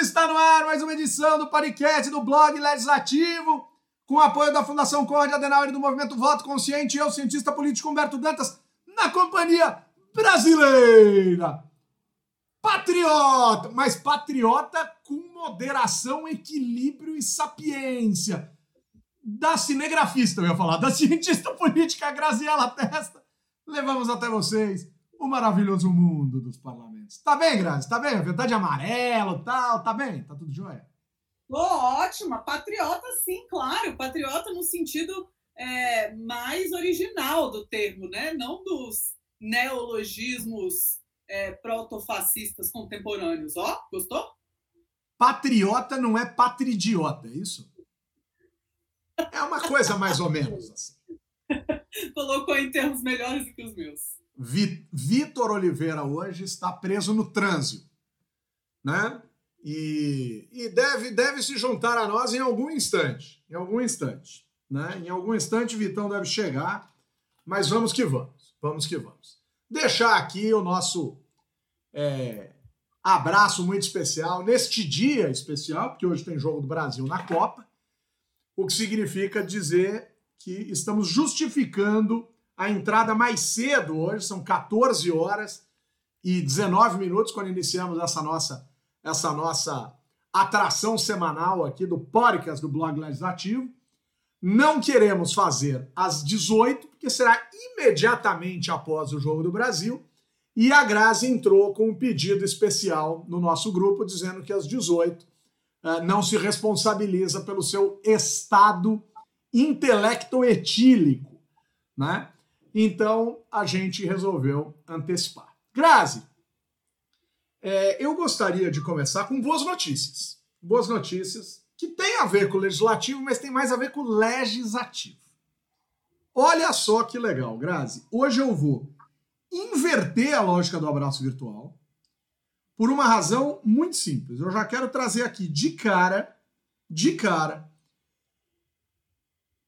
está no ar mais uma edição do podcast do blog Legislativo, com apoio da Fundação Conde Adenauer e do Movimento Voto Consciente, eu, cientista político Humberto Dantas, na companhia brasileira. Patriota, mas patriota com moderação, equilíbrio e sapiência. Da cinegrafista, eu ia falar, da cientista política Graziela Testa, levamos até vocês o maravilhoso mundo dos parlamentos. Tá bem, Grazi? Tá bem? Verdade é amarelo tal, tá bem? Tá tudo jóia? Tô ótima. Patriota, sim, claro. Patriota no sentido é, mais original do termo, né? Não dos neologismos é, protofascistas contemporâneos. Ó, gostou? Patriota não é patridiota, é isso? É uma coisa mais ou menos assim. Colocou em termos melhores do que os meus. Vitor Oliveira hoje está preso no trânsito, né? E, e, deve, deve se juntar a nós em algum instante, em algum instante, né? Em algum instante Vitão deve chegar, mas vamos que vamos, vamos que vamos. Deixar aqui o nosso é, abraço muito especial neste dia especial, porque hoje tem jogo do Brasil na Copa, o que significa dizer que estamos justificando a entrada mais cedo hoje, são 14 horas e 19 minutos quando iniciamos essa nossa essa nossa atração semanal aqui do podcast do Blog Legislativo. Não queremos fazer às 18, porque será imediatamente após o Jogo do Brasil. E a Grazi entrou com um pedido especial no nosso grupo, dizendo que às 18 eh, não se responsabiliza pelo seu estado intelecto-etílico, né? Então a gente resolveu antecipar. Grazi, é, eu gostaria de começar com boas notícias. Boas notícias que tem a ver com o legislativo, mas tem mais a ver com o legislativo. Olha só que legal, Grazi. Hoje eu vou inverter a lógica do abraço virtual por uma razão muito simples. Eu já quero trazer aqui de cara, de cara,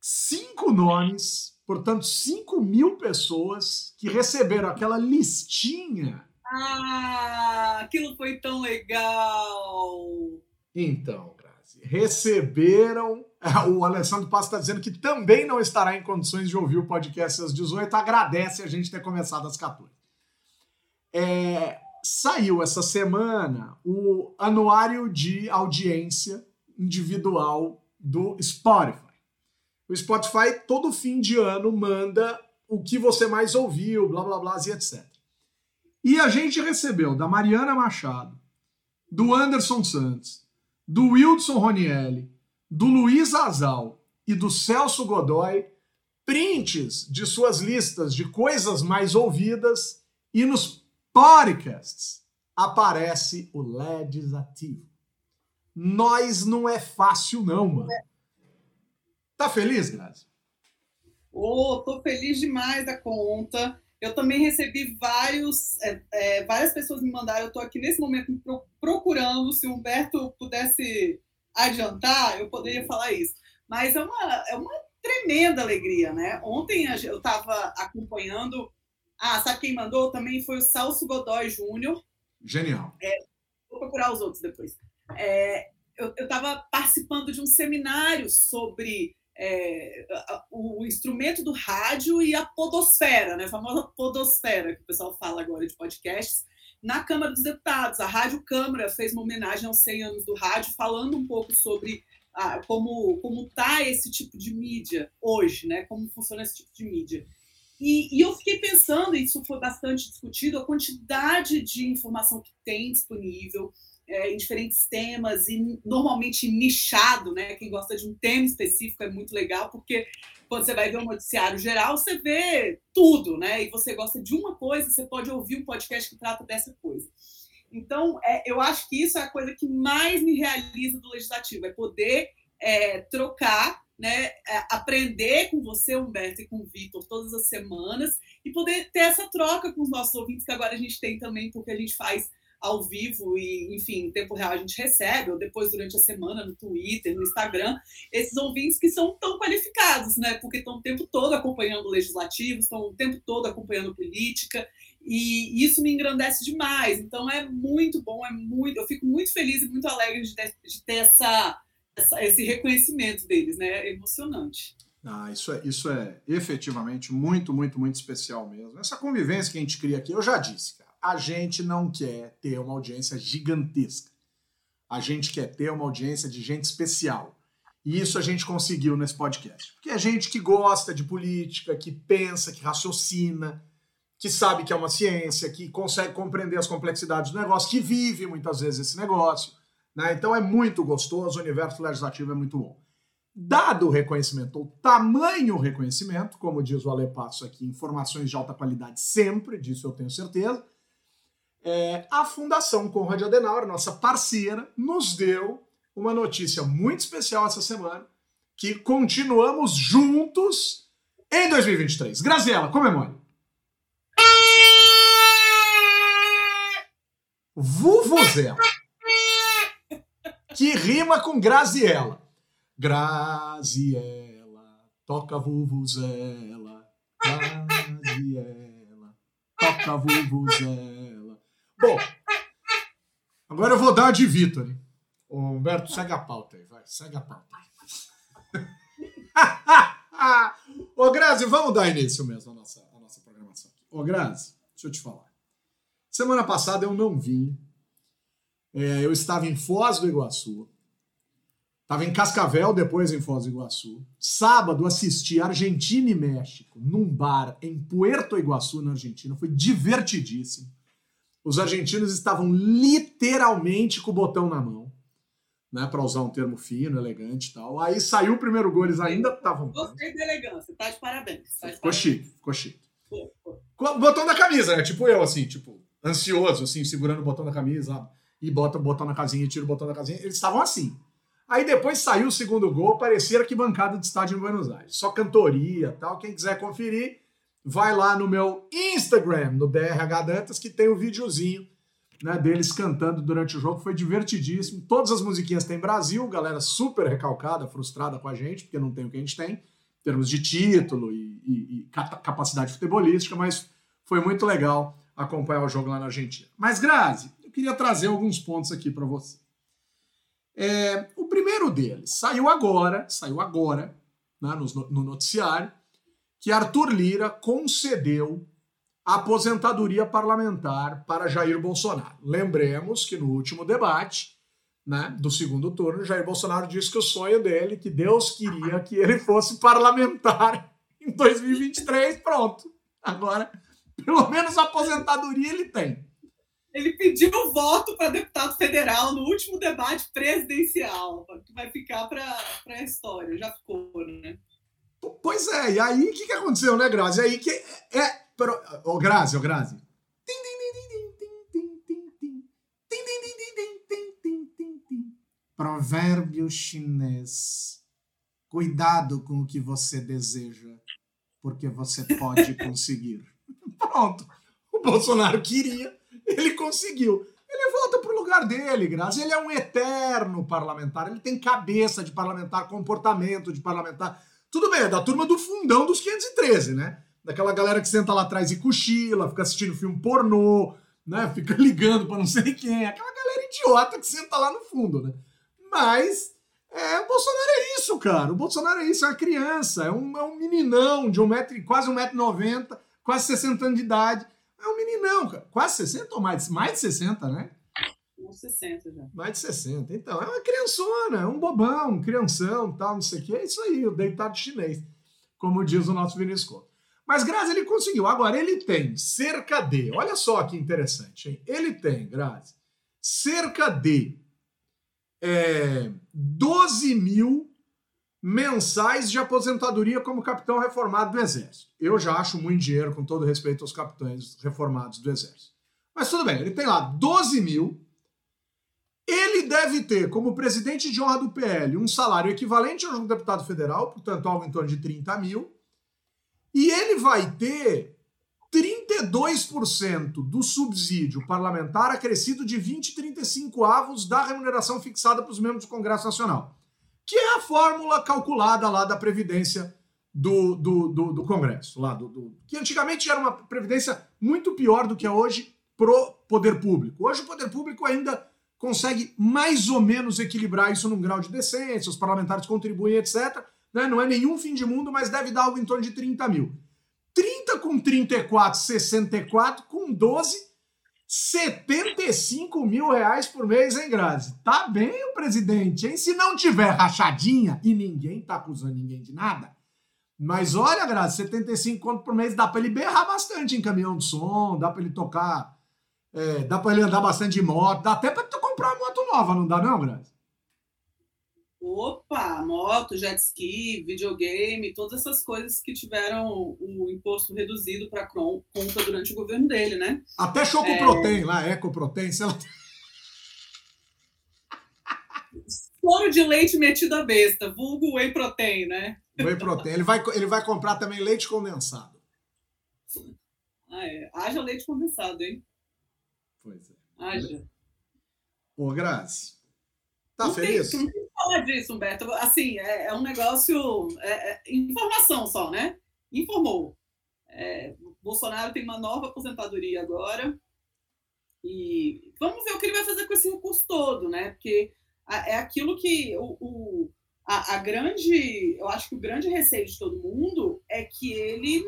cinco nomes Portanto, 5 mil pessoas que receberam aquela listinha. Ah, aquilo foi tão legal! Então, Grazi, receberam. O Alessandro Passo está dizendo que também não estará em condições de ouvir o podcast às 18. Agradece a gente ter começado às 14. É, saiu essa semana o anuário de audiência individual do Spotify. O Spotify, todo fim de ano, manda o que você mais ouviu, blá blá blá e etc. E a gente recebeu da Mariana Machado, do Anderson Santos, do Wilson Ronielli, do Luiz Azal e do Celso Godoy prints de suas listas de coisas mais ouvidas e nos podcasts aparece o legislativo. Nós não é fácil não, mano. Tá feliz, Grazi? Oh, tô feliz demais da conta. Eu também recebi vários, é, é, várias pessoas me mandaram. Eu estou aqui nesse momento procurando. Se o Humberto pudesse adiantar, eu poderia falar isso. Mas é uma, é uma tremenda alegria, né? Ontem eu estava acompanhando. Ah, sabe quem mandou? Também foi o Celso Godoy Júnior. Genial. É, vou procurar os outros depois. É, eu estava participando de um seminário sobre é, o instrumento do rádio e a podosfera, né? a famosa podosfera que o pessoal fala agora de podcasts, na Câmara dos Deputados. A Rádio Câmara fez uma homenagem aos 100 anos do rádio, falando um pouco sobre ah, como como está esse tipo de mídia hoje, né? como funciona esse tipo de mídia. E, e, eu fiquei pensando, e isso foi bastante discutido, a quantidade de informação que tem disponível, é, em diferentes temas e normalmente nichado, né? Quem gosta de um tema específico é muito legal, porque quando você vai ver um noticiário geral, você vê tudo, né? E você gosta de uma coisa, você pode ouvir um podcast que trata dessa coisa. Então, é, eu acho que isso é a coisa que mais me realiza do legislativo, é poder é, trocar, né, é, aprender com você, Humberto, e com o Vitor todas as semanas e poder ter essa troca com os nossos ouvintes, que agora a gente tem também, porque a gente faz ao vivo e, enfim, em tempo real a gente recebe, ou depois durante a semana no Twitter, no Instagram, esses ouvintes que são tão qualificados, né? Porque estão o tempo todo acompanhando o legislativo, estão o tempo todo acompanhando política. E isso me engrandece demais. Então é muito bom, é muito. Eu fico muito feliz e muito alegre de ter, de ter essa, essa, esse reconhecimento deles, né? É emocionante. Ah, isso é, isso é efetivamente muito, muito, muito especial mesmo. Essa convivência que a gente cria aqui, eu já disse, a gente não quer ter uma audiência gigantesca. A gente quer ter uma audiência de gente especial. E isso a gente conseguiu nesse podcast. Porque é gente que gosta de política, que pensa, que raciocina, que sabe que é uma ciência, que consegue compreender as complexidades do negócio, que vive muitas vezes esse negócio. Né? Então é muito gostoso, o universo legislativo é muito bom. Dado o reconhecimento, o tamanho reconhecimento, como diz o Ale Passo aqui, informações de alta qualidade sempre, disso eu tenho certeza, é, a Fundação Conrad Adenauer, nossa parceira, nos deu uma notícia muito especial essa semana, que continuamos juntos em 2023. Graziela, comemore. Vuvuzela. Que rima com Graziella. Graziella, toca Vuvuzela. Graziella, toca Vuvuzela. Bom, agora eu vou dar de Vitor. Ô, Humberto, segue a pauta aí, vai. Segue a pauta. Ô, Grazi, vamos dar início mesmo à nossa, à nossa programação. Ô, Grazi, deixa eu te falar. Semana passada eu não vim. É, eu estava em Foz do Iguaçu. Estava em Cascavel, depois em Foz do Iguaçu. Sábado assisti Argentina e México num bar em Puerto Iguaçu, na Argentina. Foi divertidíssimo. Os argentinos estavam literalmente com o botão na mão né, para usar um termo fino, elegante e tal. Aí saiu o primeiro gol, eles ainda estavam. Gostei da elegância, tá de parabéns. Tá de ficou parabéns. chique, ficou chique. Com o botão da camisa, né? Tipo eu, assim, tipo, ansioso, assim, segurando o botão da camisa e bota o botão na casinha e tira o botão da casinha. Eles estavam assim. Aí depois saiu o segundo gol, parecia que bancada de estádio em Buenos Aires. Só cantoria tal. Quem quiser conferir, vai lá no meu Instagram, no DRH Dantas, que tem o um videozinho né, deles cantando durante o jogo, foi divertidíssimo. Todas as musiquinhas tem Brasil, galera super recalcada, frustrada com a gente, porque não tem o que a gente tem, em termos de título e, e, e capacidade futebolística, mas foi muito legal acompanhar o jogo lá na Argentina. Mas, Grazi, eu queria trazer alguns pontos aqui para você. É, o primeiro deles saiu agora, saiu agora, né, no, no noticiário, que Arthur Lira concedeu aposentadoria parlamentar para Jair Bolsonaro. Lembremos que no último debate né, do segundo turno, Jair Bolsonaro disse que o sonho dele, que Deus queria que ele fosse parlamentar em 2023. Pronto. Agora, pelo menos aposentadoria ele tem. Ele pediu voto para deputado federal no último debate presidencial, que vai ficar para a história. Já ficou, né? Pois é, e aí o que, que aconteceu, né, Grazi? E aí que é, Pero, oh, Grazi, oh, Grazi. Provérbio chinês. Cuidado com o que você deseja, porque você pode conseguir. Pronto. O Bolsonaro queria, ele conseguiu. Ele volta para o lugar dele, Grazi. Ele é um eterno parlamentar. Ele tem cabeça de parlamentar, comportamento de parlamentar. Tudo bem, é da turma do fundão dos 513, né? daquela galera que senta lá atrás e cochila, fica assistindo filme pornô, né? Fica ligando para não sei quem, aquela galera idiota que senta lá no fundo, né? Mas é, o Bolsonaro é isso, cara. O Bolsonaro é isso, é uma criança, é um, é um meninão de um metro, quase um metro e noventa, quase 60 anos de idade. É um meninão, cara. Quase 60 ou mais? Mais de 60, né? Uns 60 já. Mais de 60. Então, é uma criançona, é um bobão, um crianção, tal, não sei o que. É isso aí, o deitado chinês, como diz o nosso Vinícius Couto. Mas Grazi ele conseguiu. Agora, ele tem cerca de. Olha só que interessante, hein? Ele tem, Grazi, cerca de é, 12 mil mensais de aposentadoria como capitão reformado do Exército. Eu já acho muito dinheiro, com todo respeito aos capitães reformados do Exército. Mas tudo bem, ele tem lá 12 mil. Ele deve ter, como presidente de honra do PL, um salário equivalente ao de um deputado federal, portanto, algo em torno de 30 mil. E ele vai ter 32% do subsídio parlamentar acrescido de 20 35 avos da remuneração fixada para os membros do Congresso Nacional, que é a fórmula calculada lá da Previdência do, do, do, do Congresso, lá do, do, que antigamente era uma previdência muito pior do que é hoje pro poder público. Hoje o poder público ainda consegue mais ou menos equilibrar isso num grau de decência, os parlamentares contribuem, etc. Né? Não é nenhum fim de mundo, mas deve dar algo em torno de 30 mil. 30 com 34, 64, com 12, 75 mil reais por mês, hein, Grazi? Tá bem o presidente, hein? Se não tiver rachadinha, e ninguém tá acusando ninguém de nada, mas olha, Grazi, 75 conto por mês dá para ele berrar bastante em caminhão de som, dá para ele tocar, é, dá para ele andar bastante de moto, dá até para comprar uma moto nova, não dá não, Grazi? Opa, moto, jet ski, videogame, todas essas coisas que tiveram o imposto reduzido para conta durante o governo dele, né? Até Chocoprotein é... lá, Ecoprotein, sei lá. Soro de leite metido a besta, vulgo whey protein, né? Whey protein. Ele vai, ele vai comprar também leite condensado. Ah, é. Haja leite condensado, hein? Pois é. Haja. Ô, Grazi, tá não feliz? Tem, não tem que falar disso, Humberto. Assim, é, é um negócio... É, é, informação só, né? Informou. É, Bolsonaro tem uma nova aposentadoria agora. E vamos ver o que ele vai fazer com esse recurso todo, né? Porque é aquilo que o, o a, a, grande, eu acho que o grande receio de todo mundo é que ele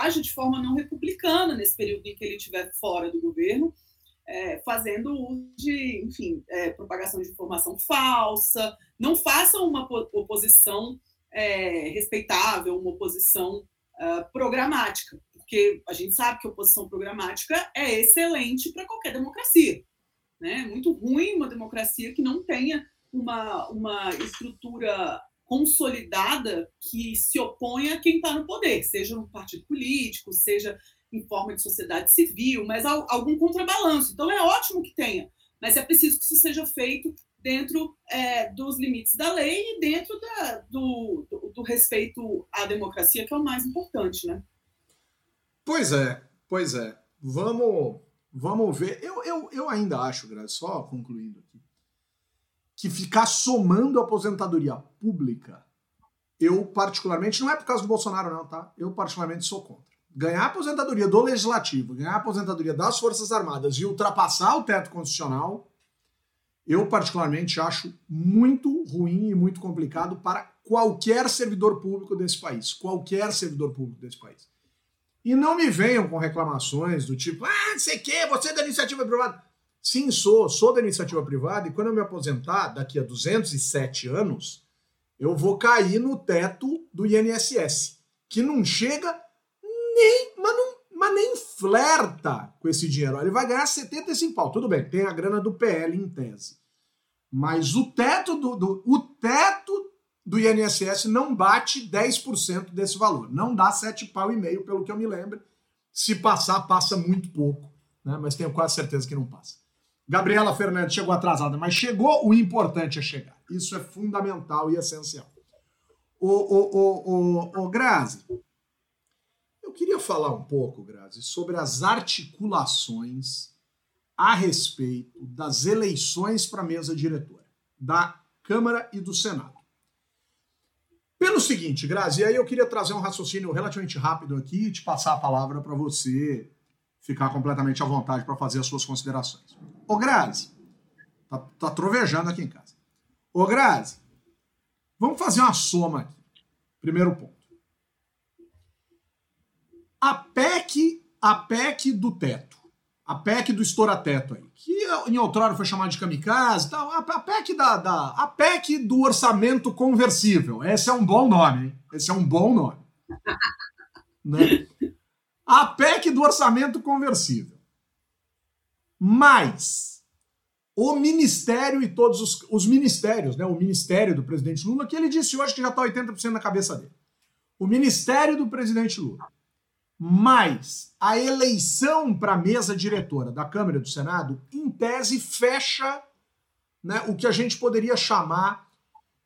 age de forma não republicana nesse período em que ele estiver fora do governo, é, fazendo uso de, enfim, é, propagação de informação falsa, não faça uma oposição é, respeitável, uma oposição uh, programática, porque a gente sabe que a oposição programática é excelente para qualquer democracia. Né? É muito ruim uma democracia que não tenha uma, uma estrutura consolidada que se oponha a quem está no poder, seja um partido político, seja em forma de sociedade civil, mas algum contrabalanço. Então é ótimo que tenha, mas é preciso que isso seja feito dentro é, dos limites da lei e dentro da, do, do, do, respeito à democracia, que é o mais importante, né? Pois é, pois é. Vamos, vamos ver. Eu, eu, eu ainda acho, Graça, só concluindo aqui, que ficar somando aposentadoria pública, eu particularmente, não é por causa do Bolsonaro, não, tá? Eu particularmente sou contra. Ganhar a aposentadoria do Legislativo, ganhar a aposentadoria das Forças Armadas e ultrapassar o teto constitucional, eu particularmente acho muito ruim e muito complicado para qualquer servidor público desse país. Qualquer servidor público desse país. E não me venham com reclamações do tipo, ah, não sei o quê, você é da iniciativa privada. Sim, sou, sou da iniciativa privada e quando eu me aposentar, daqui a 207 anos, eu vou cair no teto do INSS, que não chega nem, mas, não, mas nem flerta com esse dinheiro. Ele vai ganhar 75 pau. Tudo bem, tem a grana do PL em tese. Mas o teto do, do, o teto do INSS não bate 10% desse valor. Não dá 7 pau e meio, pelo que eu me lembro. Se passar, passa muito pouco. Né? Mas tenho quase certeza que não passa. Gabriela Fernandes chegou atrasada, mas chegou, o importante é chegar. Isso é fundamental e essencial. O, o, o, o, o Grazi, queria falar um pouco, Grazi, sobre as articulações a respeito das eleições para a mesa diretora da Câmara e do Senado. Pelo seguinte, Grazi, aí eu queria trazer um raciocínio relativamente rápido aqui e te passar a palavra para você ficar completamente à vontade para fazer as suas considerações. Ô Grazi, tá, tá trovejando aqui em casa. Ô Grazi, vamos fazer uma soma aqui. Primeiro ponto. A PEC, a PEC do teto, a PEC do estoura-teto aí, que em outrora foi chamada de kamikaze tal, a, a, PEC da, da, a PEC do orçamento conversível. Esse é um bom nome, hein? Esse é um bom nome. né? A PEC do orçamento conversível. Mas o ministério e todos os, os ministérios, né, o ministério do presidente Lula, que ele disse hoje que já está 80% na cabeça dele. O ministério do presidente Lula, mais a eleição para a mesa diretora da Câmara e do Senado, em tese, fecha né, o que a gente poderia chamar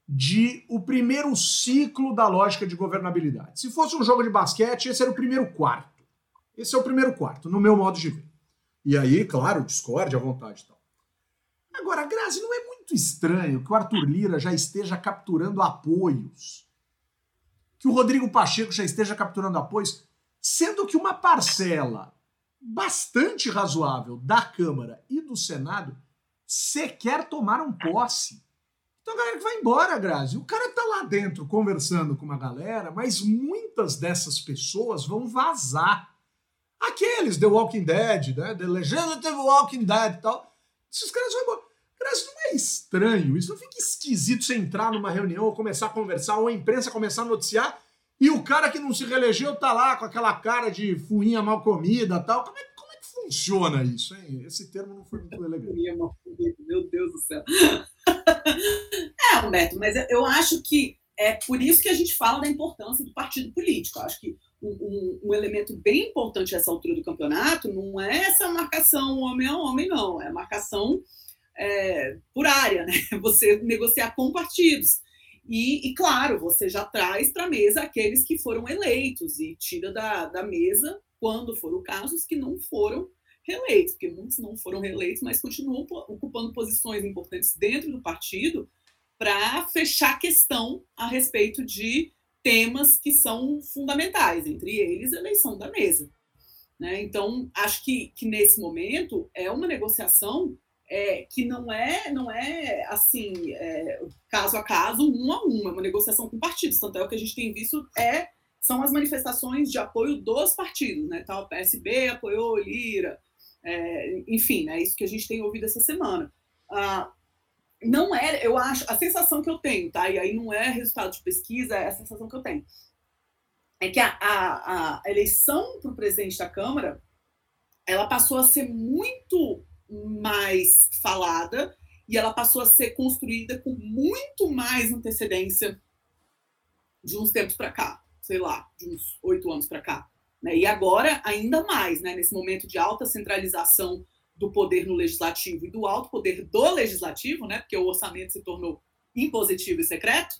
de o primeiro ciclo da lógica de governabilidade. Se fosse um jogo de basquete, esse era o primeiro quarto. Esse é o primeiro quarto, no meu modo de ver. E aí, claro, discorde à vontade e tal. Agora, Grazi, não é muito estranho que o Arthur Lira já esteja capturando apoios que o Rodrigo Pacheco já esteja capturando apoios, sendo que uma parcela bastante razoável da Câmara e do Senado sequer tomaram posse. Então a galera que vai embora, Grazi. O cara tá lá dentro conversando com uma galera, mas muitas dessas pessoas vão vazar. Aqueles The Walking Dead, né? The Legislative Walking Dead e tal. Esses caras vão embora. Grazi, não é estranho isso? Não fica esquisito você entrar numa reunião ou começar a conversar, ou a imprensa começar a noticiar, e o cara que não se reelegeu tá lá com aquela cara de fuinha mal comida tal. Como é, como é que funciona isso, hein? Esse termo não foi muito elegante. Fuinha mal comida, meu Deus do céu. é, Humberto, mas eu acho que é por isso que a gente fala da importância do partido político. Eu acho que um, um, um, elemento bem importante nessa altura do campeonato não é essa marcação homem a homem, não. É marcação é, por área, né? Você negociar com partidos. E, e claro, você já traz para a mesa aqueles que foram eleitos e tira da, da mesa, quando for o caso, os que não foram reeleitos, porque muitos não foram reeleitos, mas continuam ocupando posições importantes dentro do partido para fechar questão a respeito de temas que são fundamentais, entre eles a eleição da mesa. Né? Então, acho que, que nesse momento é uma negociação é, que não é não é assim é, caso a caso, um a um, é uma negociação com partidos. Tanto é o que a gente tem visto é são as manifestações de apoio dos partidos, né? Tal, PSB apoiou Lira, é, enfim, né? isso que a gente tem ouvido essa semana. Ah, não é, eu acho, a sensação que eu tenho, tá? E aí não é resultado de pesquisa, é a sensação que eu tenho. É que a, a, a eleição para o presidente da Câmara ela passou a ser muito mais falada e ela passou a ser construída com muito mais antecedência de uns tempos para cá, sei lá, de uns oito anos para cá. Né? E agora, ainda mais, né? nesse momento de alta centralização do poder no legislativo e do alto poder do legislativo, né? porque o orçamento se tornou impositivo e secreto,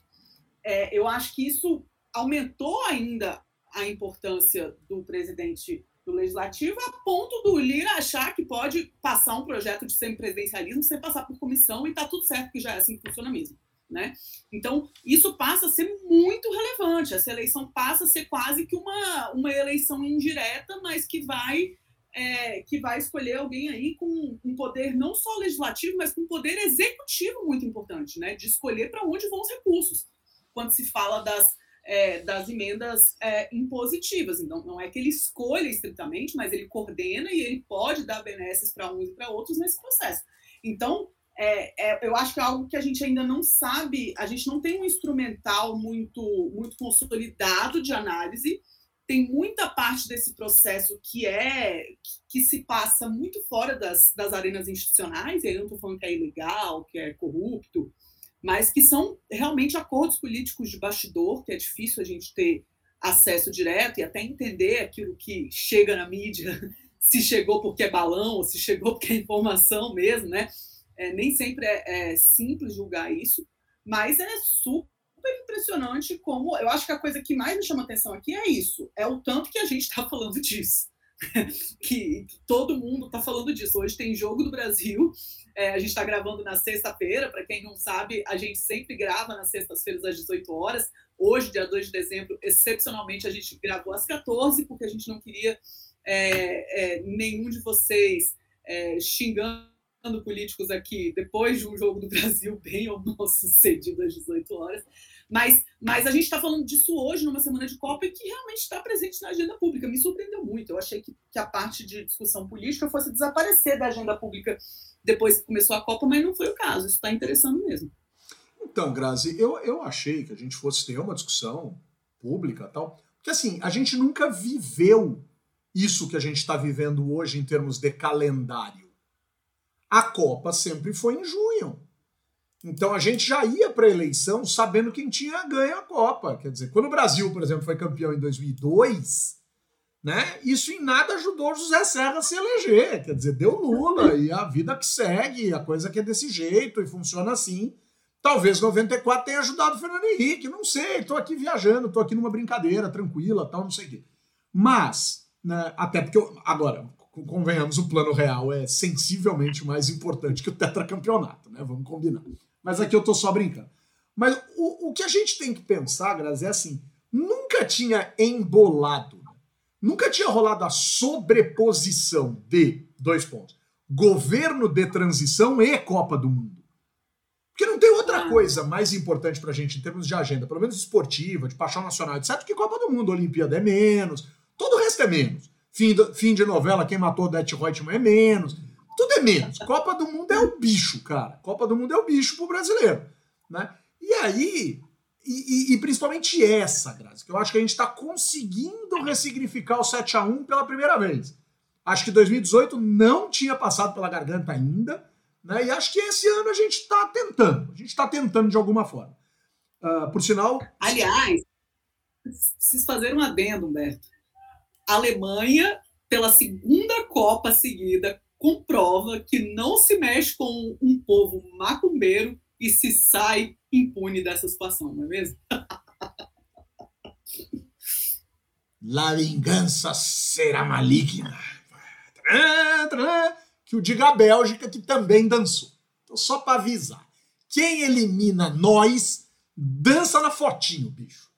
é, eu acho que isso aumentou ainda a importância do presidente do legislativo, a ponto do Lira achar que pode passar um projeto de semipresidencialismo sem passar por comissão e tá tudo certo, que já é assim que funciona mesmo. Né? Então, isso passa a ser muito relevante. Essa eleição passa a ser quase que uma, uma eleição indireta, mas que vai é, que vai escolher alguém aí com um poder não só legislativo, mas com um poder executivo muito importante, né? De escolher para onde vão os recursos. Quando se fala das é, das emendas é, impositivas. Então, não é que ele escolha estritamente, mas ele coordena e ele pode dar benesses para uns e para outros nesse processo. Então, é, é, eu acho que é algo que a gente ainda não sabe, a gente não tem um instrumental muito, muito consolidado de análise. Tem muita parte desse processo que é que se passa muito fora das, das arenas institucionais, e aí eu não estou falando que é ilegal, que é corrupto, mas que são realmente acordos políticos de bastidor, que é difícil a gente ter acesso direto e até entender aquilo que chega na mídia, se chegou porque é balão ou se chegou porque é informação mesmo, né? É, nem sempre é, é simples julgar isso, mas é super impressionante como. Eu acho que a coisa que mais me chama atenção aqui é isso: é o tanto que a gente está falando disso. que, que todo mundo está falando disso. Hoje tem jogo do Brasil é, a gente está gravando na sexta-feira, para quem não sabe, a gente sempre grava nas sextas-feiras às 18 horas. Hoje, dia 2 de dezembro, excepcionalmente, a gente gravou às 14, porque a gente não queria é, é, nenhum de vocês é, xingando políticos aqui depois de um jogo do Brasil bem ou mal sucedido às 18 horas. Mas, mas a gente está falando disso hoje, numa semana de Copa, e que realmente está presente na agenda pública. Me surpreendeu muito. Eu achei que, que a parte de discussão política fosse desaparecer da agenda pública depois que começou a Copa, mas não foi o caso. Isso está interessando mesmo. Então, Grazi, eu, eu achei que a gente fosse ter uma discussão pública tal, porque assim, a gente nunca viveu isso que a gente está vivendo hoje em termos de calendário. A Copa sempre foi em junho. Então a gente já ia para a eleição sabendo quem tinha ganho a Copa. Quer dizer, quando o Brasil, por exemplo, foi campeão em 2002, né? Isso em nada ajudou José Serra a se eleger. Quer dizer, deu Lula e a vida que segue, a coisa que é desse jeito e funciona assim. Talvez 94 tenha ajudado o Fernando Henrique, não sei, estou aqui viajando, estou aqui numa brincadeira tranquila, tal, não sei o quê. Mas, né, até porque, eu, agora, convenhamos, o plano real é sensivelmente mais importante que o tetracampeonato, né? Vamos combinar. Mas aqui eu estou só brincando. Mas o, o que a gente tem que pensar, Grazi, é assim, nunca tinha embolado, né? nunca tinha rolado a sobreposição de dois pontos: governo de transição e Copa do Mundo. Porque não tem outra ah. coisa mais importante pra gente em termos de agenda, pelo menos esportiva, de paixão nacional, etc., que Copa do Mundo. Olimpíada é menos, todo o resto é menos. Fim, do, fim de novela, quem matou o Det Reutemann é menos. Tudo é menos. Copa do Mundo é o bicho, cara. Copa do Mundo é o bicho pro brasileiro. Né? E aí, e, e, e principalmente essa, Grazi, que eu acho que a gente está conseguindo ressignificar o 7 a 1 pela primeira vez. Acho que 2018 não tinha passado pela garganta ainda. Né? E acho que esse ano a gente está tentando. A gente está tentando de alguma forma. Uh, por sinal. Aliás, preciso fazer um adendo, Humberto. A Alemanha, pela segunda Copa seguida, comprova que não se mexe com um povo macumbeiro e se sai impune dessa situação, não é mesmo? La vingança será maligna que o diga a Bélgica, que também dançou. Então, só para avisar. Quem elimina nós, dança na fotinho, bicho.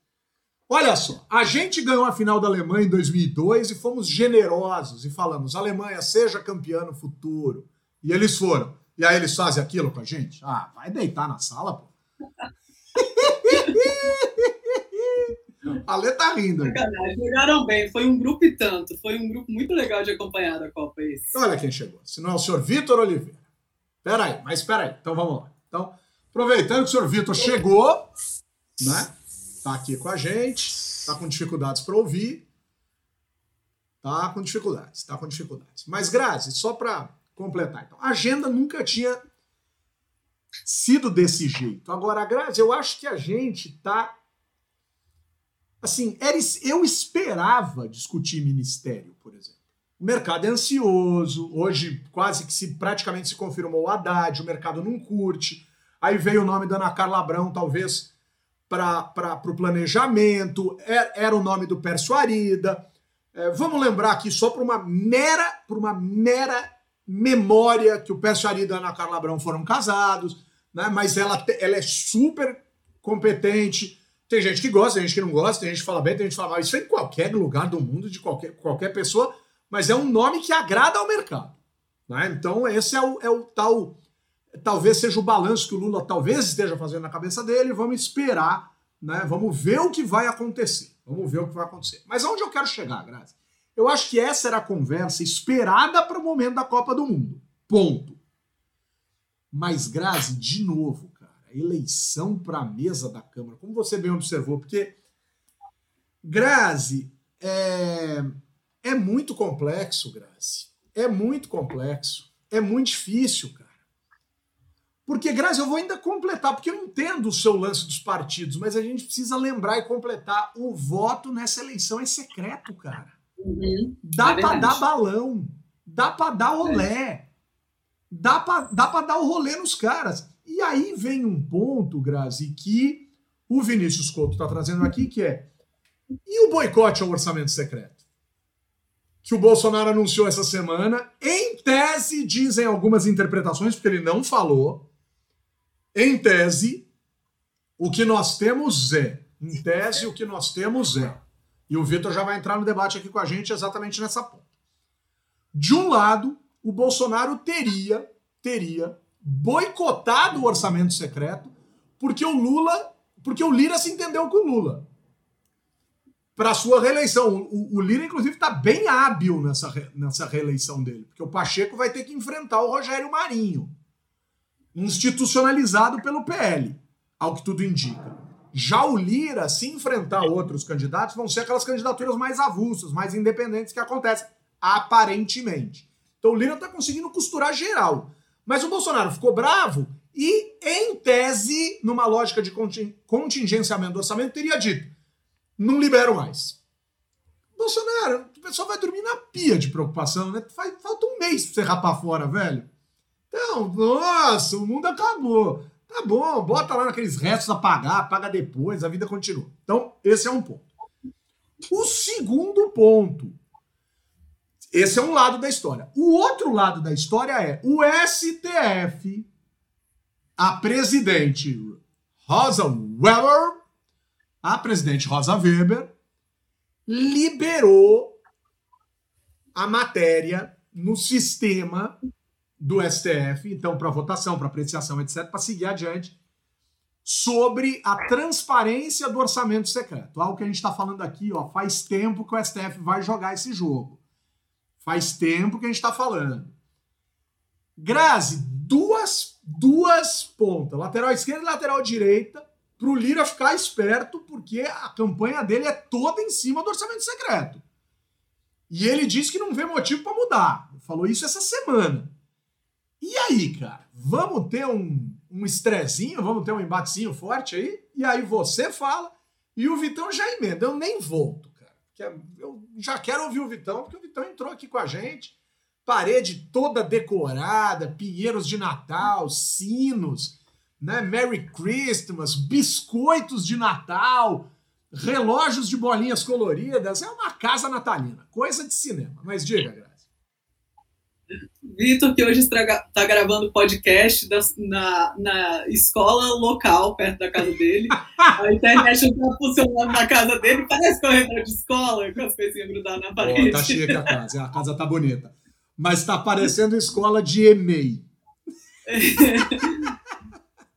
Olha só, a gente ganhou a final da Alemanha em 2002 e fomos generosos e falamos: Alemanha, seja campeã no futuro. E eles foram. E aí eles fazem aquilo com a gente? Ah, vai deitar na sala, pô. A Lê tá rindo. Jogaram bem, foi um grupo e tanto. Foi um grupo muito legal de acompanhar da Copa. Esse. Olha quem chegou. Se não é o senhor Vitor Oliveira. Pera aí, mas espera aí. Então vamos lá. Então, aproveitando que o senhor Vitor chegou, né? Tá aqui com a gente, tá com dificuldades para ouvir. Tá com dificuldades, tá com dificuldades. Mas, Grazi, só para completar. Então, a agenda nunca tinha sido desse jeito. Agora, Grazi, eu acho que a gente tá assim, eu esperava discutir ministério, por exemplo. O mercado é ansioso, hoje quase que se praticamente se confirmou o Haddad, o mercado não curte. Aí veio o nome da Ana Carla Abrão, talvez para o planejamento, era, é, era, o nome do Pércio Arida. É, vamos lembrar aqui só para uma mera, por uma mera memória que o Pércio Arida e a Ana Carla Abrão foram casados, né? mas ela, ela é super competente, tem gente que gosta, tem gente que não gosta, tem gente que fala bem, tem gente que fala mal. Isso é em qualquer lugar do mundo, de qualquer, qualquer pessoa, mas é um nome que agrada ao mercado. Né? Então, esse é o, é o tal. Talvez seja o balanço que o Lula talvez esteja fazendo na cabeça dele. Vamos esperar, né? vamos ver o que vai acontecer. Vamos ver o que vai acontecer. Mas aonde eu quero chegar, Grazi? Eu acho que essa era a conversa esperada para o momento da Copa do Mundo. Ponto. Mas, Grazi, de novo, eleição para a mesa da Câmara, como você bem observou, porque Grazi é, é muito complexo, Grazi. É muito complexo. É muito difícil, cara. Porque, Grazi, eu vou ainda completar, porque eu entendo o seu lance dos partidos, mas a gente precisa lembrar e completar: o voto nessa eleição é secreto, cara. Uhum. Dá é para dar balão, dá para dar olé, dá para dá dar o rolê nos caras. E aí vem um ponto, Grazi, que o Vinícius Couto está trazendo aqui, que é e o boicote ao orçamento secreto? Que o Bolsonaro anunciou essa semana, em tese, dizem algumas interpretações, porque ele não falou. Em tese, o que nós temos é. Em tese, o que nós temos é. E o Vitor já vai entrar no debate aqui com a gente exatamente nessa ponta. De um lado, o Bolsonaro teria, teria boicotado o orçamento secreto porque o Lula, porque o Lira se entendeu com o Lula para sua reeleição. O, o Lira, inclusive, está bem hábil nessa, nessa reeleição dele, porque o Pacheco vai ter que enfrentar o Rogério Marinho, institucionalizado pelo PL, ao que tudo indica. Já o Lira, se enfrentar outros candidatos, vão ser aquelas candidaturas mais avulsas, mais independentes que acontecem, aparentemente. Então o Lira está conseguindo costurar geral. Mas o Bolsonaro ficou bravo e, em tese, numa lógica de contingenciamento do orçamento, teria dito: não libero mais. Bolsonaro, o pessoal vai dormir na pia de preocupação, né? Falta um mês pra você rapar fora, velho. Então, nossa, o mundo acabou. Tá bom, bota lá naqueles restos a pagar, paga depois, a vida continua. Então, esse é um ponto. O segundo ponto esse é um lado da história. O outro lado da história é o STF, a presidente Rosa Weber, a presidente Rosa Weber, liberou a matéria no sistema do STF, então, para votação, para apreciação, etc., para seguir adiante, sobre a transparência do orçamento secreto. Algo que a gente está falando aqui, ó, faz tempo que o STF vai jogar esse jogo. Faz tempo que a gente está falando. Grazi, duas, duas pontas, lateral esquerda e lateral direita, para o Lira ficar esperto, porque a campanha dele é toda em cima do orçamento secreto. E ele disse que não vê motivo para mudar. Falou isso essa semana. E aí, cara? Vamos ter um, um estrezinho? Vamos ter um embatezinho forte aí? E aí você fala e o Vitão já emenda. Eu nem volto, cara. Porque eu já quero ouvir o Vitão, porque o Vitão entrou aqui com a gente. Parede toda decorada, pinheiros de Natal, sinos, né? Merry Christmas, biscoitos de Natal, relógios de bolinhas coloridas. É uma casa natalina, coisa de cinema. Mas diga, Graça. Vitor, que hoje está gravando podcast da, na, na escola local, perto da casa dele. A internet não está funcionando na casa dele, parece corredor de escola, com as coisinhas grudadas na parede. Oh, tá cheia a casa, a casa tá bonita. Mas está parecendo escola de EMEI.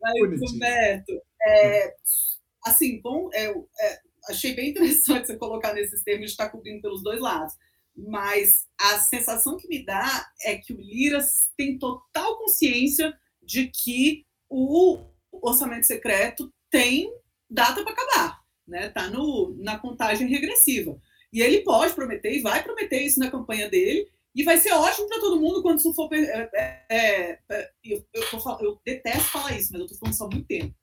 Mas, Humberto, é, assim, bom, é, é, achei bem interessante você colocar nesses termos de estar cobrindo pelos dois lados mas a sensação que me dá é que o Lira tem total consciência de que o orçamento secreto tem data para acabar, né? Tá no, na contagem regressiva. E ele pode prometer e vai prometer isso na campanha dele, e vai ser ótimo para todo mundo quando isso for. É, é, é, eu, eu, eu, eu, detesto falar isso, mas eu estou falando isso há muito tempo.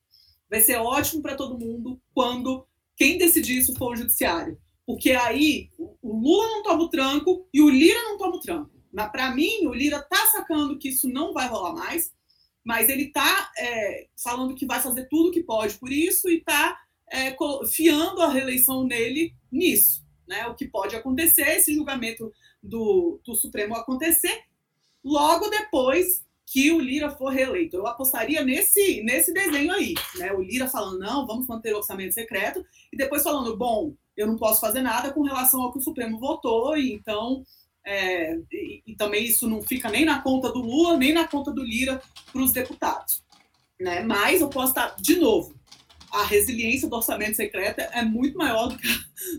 Vai ser ótimo para todo mundo quando quem decidir isso for o judiciário. Porque aí o Lula não toma o tranco e o Lira não toma o tranco. Para mim, o Lira está sacando que isso não vai rolar mais, mas ele está é, falando que vai fazer tudo o que pode por isso e está é, fiando a reeleição nele nisso. Né? O que pode acontecer, esse julgamento do, do Supremo acontecer logo depois que o Lira for reeleito. Eu apostaria nesse, nesse desenho aí, né? O Lira falando, não, vamos manter o orçamento secreto, e depois falando, bom, eu não posso fazer nada com relação ao que o Supremo votou, e então. É, e, e, também isso não fica nem na conta do Lula, nem na conta do Lira para os deputados. Né? Mas eu posso estar, de novo, a resiliência do orçamento secreto é muito maior do que,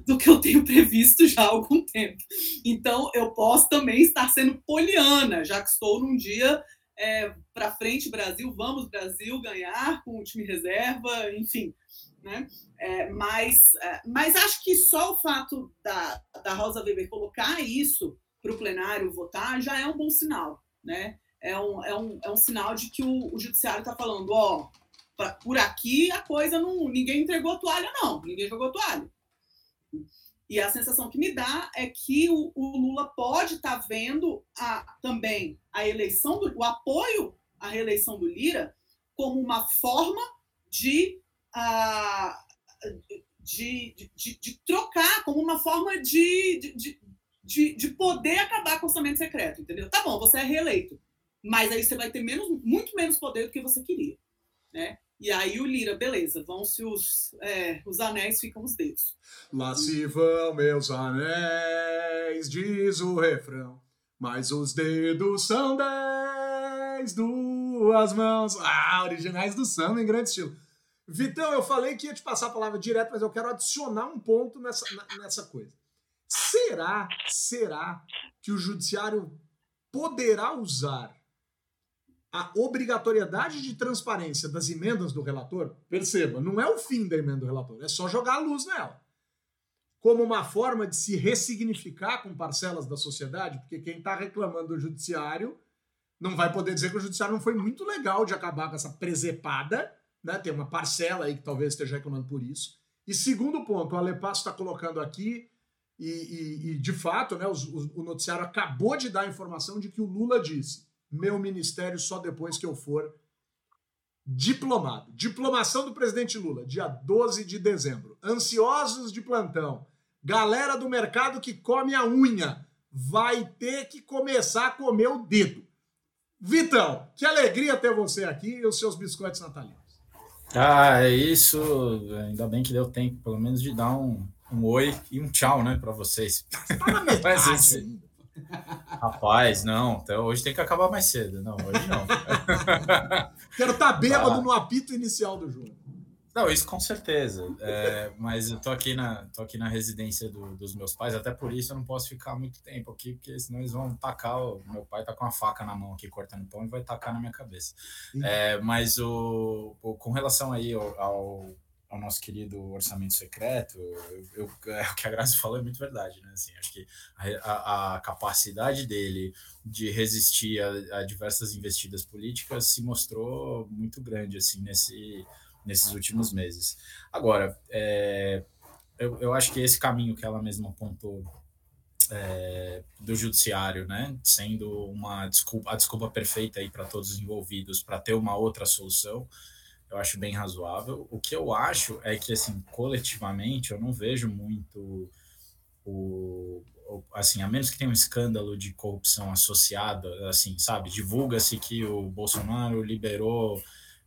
do que eu tenho previsto já há algum tempo. Então, eu posso também estar sendo poliana, já que estou num dia é, para frente, Brasil, vamos, Brasil, ganhar com o time reserva, enfim. Né? É, mas, é, mas acho que só o fato da, da Rosa Weber colocar isso para o plenário votar já é um bom sinal. Né? É, um, é, um, é um sinal de que o, o judiciário está falando, ó, pra, por aqui a coisa não. ninguém entregou toalha, não, ninguém jogou toalha. E a sensação que me dá é que o, o Lula pode estar tá vendo a, também a eleição, do, o apoio à reeleição do Lira como uma forma de, uh, de, de, de, de, trocar, como uma forma de, de, de, de poder acabar com o orçamento secreto, entendeu? Tá bom, você é reeleito, mas aí você vai ter menos, muito menos poder do que você queria. Né? E aí o Lira, beleza, vão-se os, é, os anéis, ficam os dedos. Lá se vão meus anéis, diz o refrão, mas os dedos são dez, duas mãos. Ah, originais do samba em grande estilo. Vitão, eu falei que ia te passar a palavra direto, mas eu quero adicionar um ponto nessa, nessa coisa. Será, será que o judiciário poderá usar a obrigatoriedade de transparência das emendas do relator, perceba, não é o fim da emenda do relator, é só jogar a luz nela. Como uma forma de se ressignificar com parcelas da sociedade, porque quem está reclamando do judiciário não vai poder dizer que o judiciário não foi muito legal de acabar com essa presepada, né? Tem uma parcela aí que talvez esteja reclamando por isso. E segundo ponto, o Alepasso está colocando aqui, e, e, e, de fato, né, o, o noticiário acabou de dar a informação de que o Lula disse meu ministério só depois que eu for diplomado. Diplomação do presidente Lula, dia 12 de dezembro. Ansiosos de plantão. Galera do mercado que come a unha vai ter que começar a comer o dedo. Vitão, que alegria ter você aqui e os seus biscoitos natalinos. Ah, é isso. Ainda bem que deu tempo, pelo menos, de dar um, um oi e um tchau, né, para vocês. Tá Mas esse... Rapaz, não, então hoje tem que acabar mais cedo. Não, hoje não. Quero estar tá bêbado no apito inicial do jogo. Não, isso com certeza. É, mas eu tô aqui na, tô aqui na residência do, dos meus pais, até por isso eu não posso ficar muito tempo aqui, porque senão eles vão tacar. O meu pai tá com a faca na mão aqui cortando pão e vai tacar na minha cabeça. É, mas o, o, com relação aí ao, ao, ao, nosso querido orçamento secreto, eu, eu, é, o que a Graça falou é muito verdade, né? Assim, acho que a, a capacidade dele de resistir a, a diversas investidas políticas se mostrou muito grande assim nesse nesses últimos meses. Agora, é, eu, eu acho que esse caminho que ela mesma apontou é, do judiciário, né, sendo uma desculpa, a desculpa perfeita aí para todos os envolvidos para ter uma outra solução, eu acho bem razoável. O que eu acho é que assim coletivamente eu não vejo muito o, o assim a menos que tenha um escândalo de corrupção associado, assim, sabe, divulga-se que o Bolsonaro liberou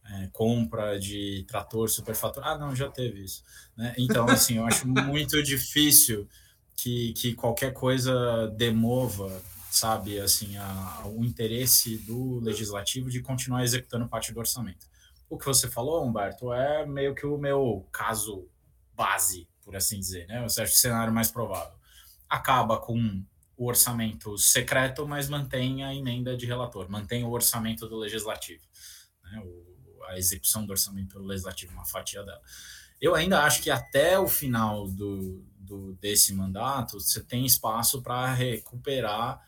é, compra de trator superfator. Ah, não, já teve isso. Né? Então, assim, eu acho muito difícil que, que qualquer coisa demova, sabe, assim, a, o interesse do legislativo de continuar executando parte do orçamento. O que você falou, Humberto, é meio que o meu caso base, por assim dizer, né? Acha que o cenário mais provável acaba com o orçamento secreto, mas mantém a emenda de relator, mantém o orçamento do legislativo. Né? O, a execução do orçamento legislativo, uma fatia dela. Eu ainda acho que até o final do, do desse mandato você tem espaço para recuperar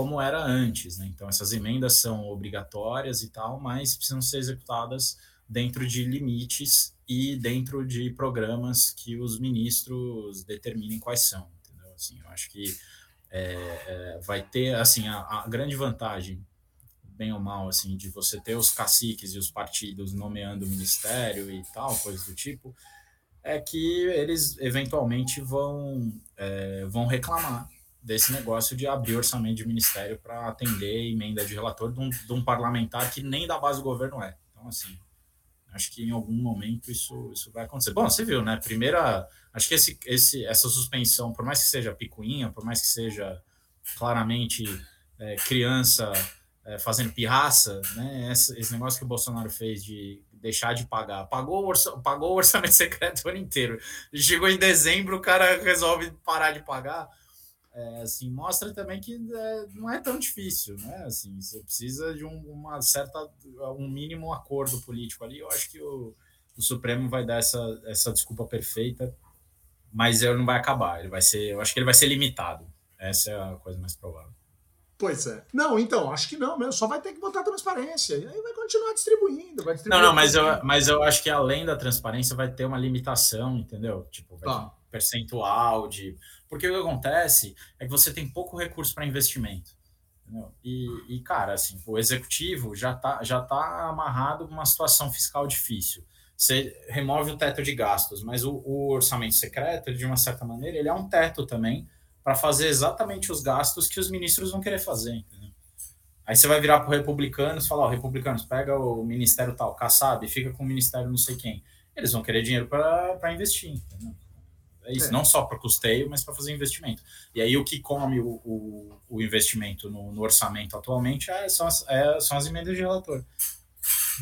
como era antes, né? Então essas emendas são obrigatórias e tal, mas precisam ser executadas dentro de limites e dentro de programas que os ministros determinem quais são, entendeu? Assim, eu acho que é, é, vai ter assim a, a grande vantagem bem ou mal, assim, de você ter os caciques e os partidos nomeando o ministério e tal, coisas do tipo, é que eles eventualmente vão, é, vão reclamar desse negócio de abrir orçamento de ministério para atender emenda de relator de um, de um, parlamentar que nem da base do governo é. Então, assim, acho que em algum momento isso, isso vai acontecer. Bom, você viu, né? Primeira, acho que esse, esse, essa suspensão, por mais que seja picuinha, por mais que seja claramente é, criança é, fazendo pirraça, né? Esse, esse, negócio que o Bolsonaro fez de deixar de pagar, pagou o, orça, pagou o orçamento secreto o ano inteiro. Chegou em dezembro, o cara resolve parar de pagar. É, assim, mostra também que é, não é tão difícil, né? Assim, você precisa de um, uma certa, um mínimo acordo político ali. Eu acho que o, o Supremo vai dar essa, essa desculpa perfeita, mas ele não vai acabar. Ele vai ser, eu acho que ele vai ser limitado. Essa é a coisa mais provável. Pois é. Não, então, acho que não mesmo. Só vai ter que botar transparência. E aí vai continuar distribuindo. Vai não, não, mas eu, mas eu acho que além da transparência vai ter uma limitação, entendeu? Tipo, vai tá. Percentual de. Porque o que acontece é que você tem pouco recurso para investimento. E, e, cara, assim, o executivo já está já tá amarrado uma situação fiscal difícil. Você remove o teto de gastos, mas o, o orçamento secreto, de uma certa maneira, ele é um teto também para fazer exatamente os gastos que os ministros vão querer fazer. Entendeu? Aí você vai virar para republicanos e falar: ó, republicanos, pega o ministério tal, Kassab, fica com o ministério não sei quem. Eles vão querer dinheiro para investir. Entendeu? É isso, é. não só para custeio, mas para fazer investimento. E aí o que come o, o, o investimento no, no, orçamento atualmente é, são, as, é, são as emendas de relator.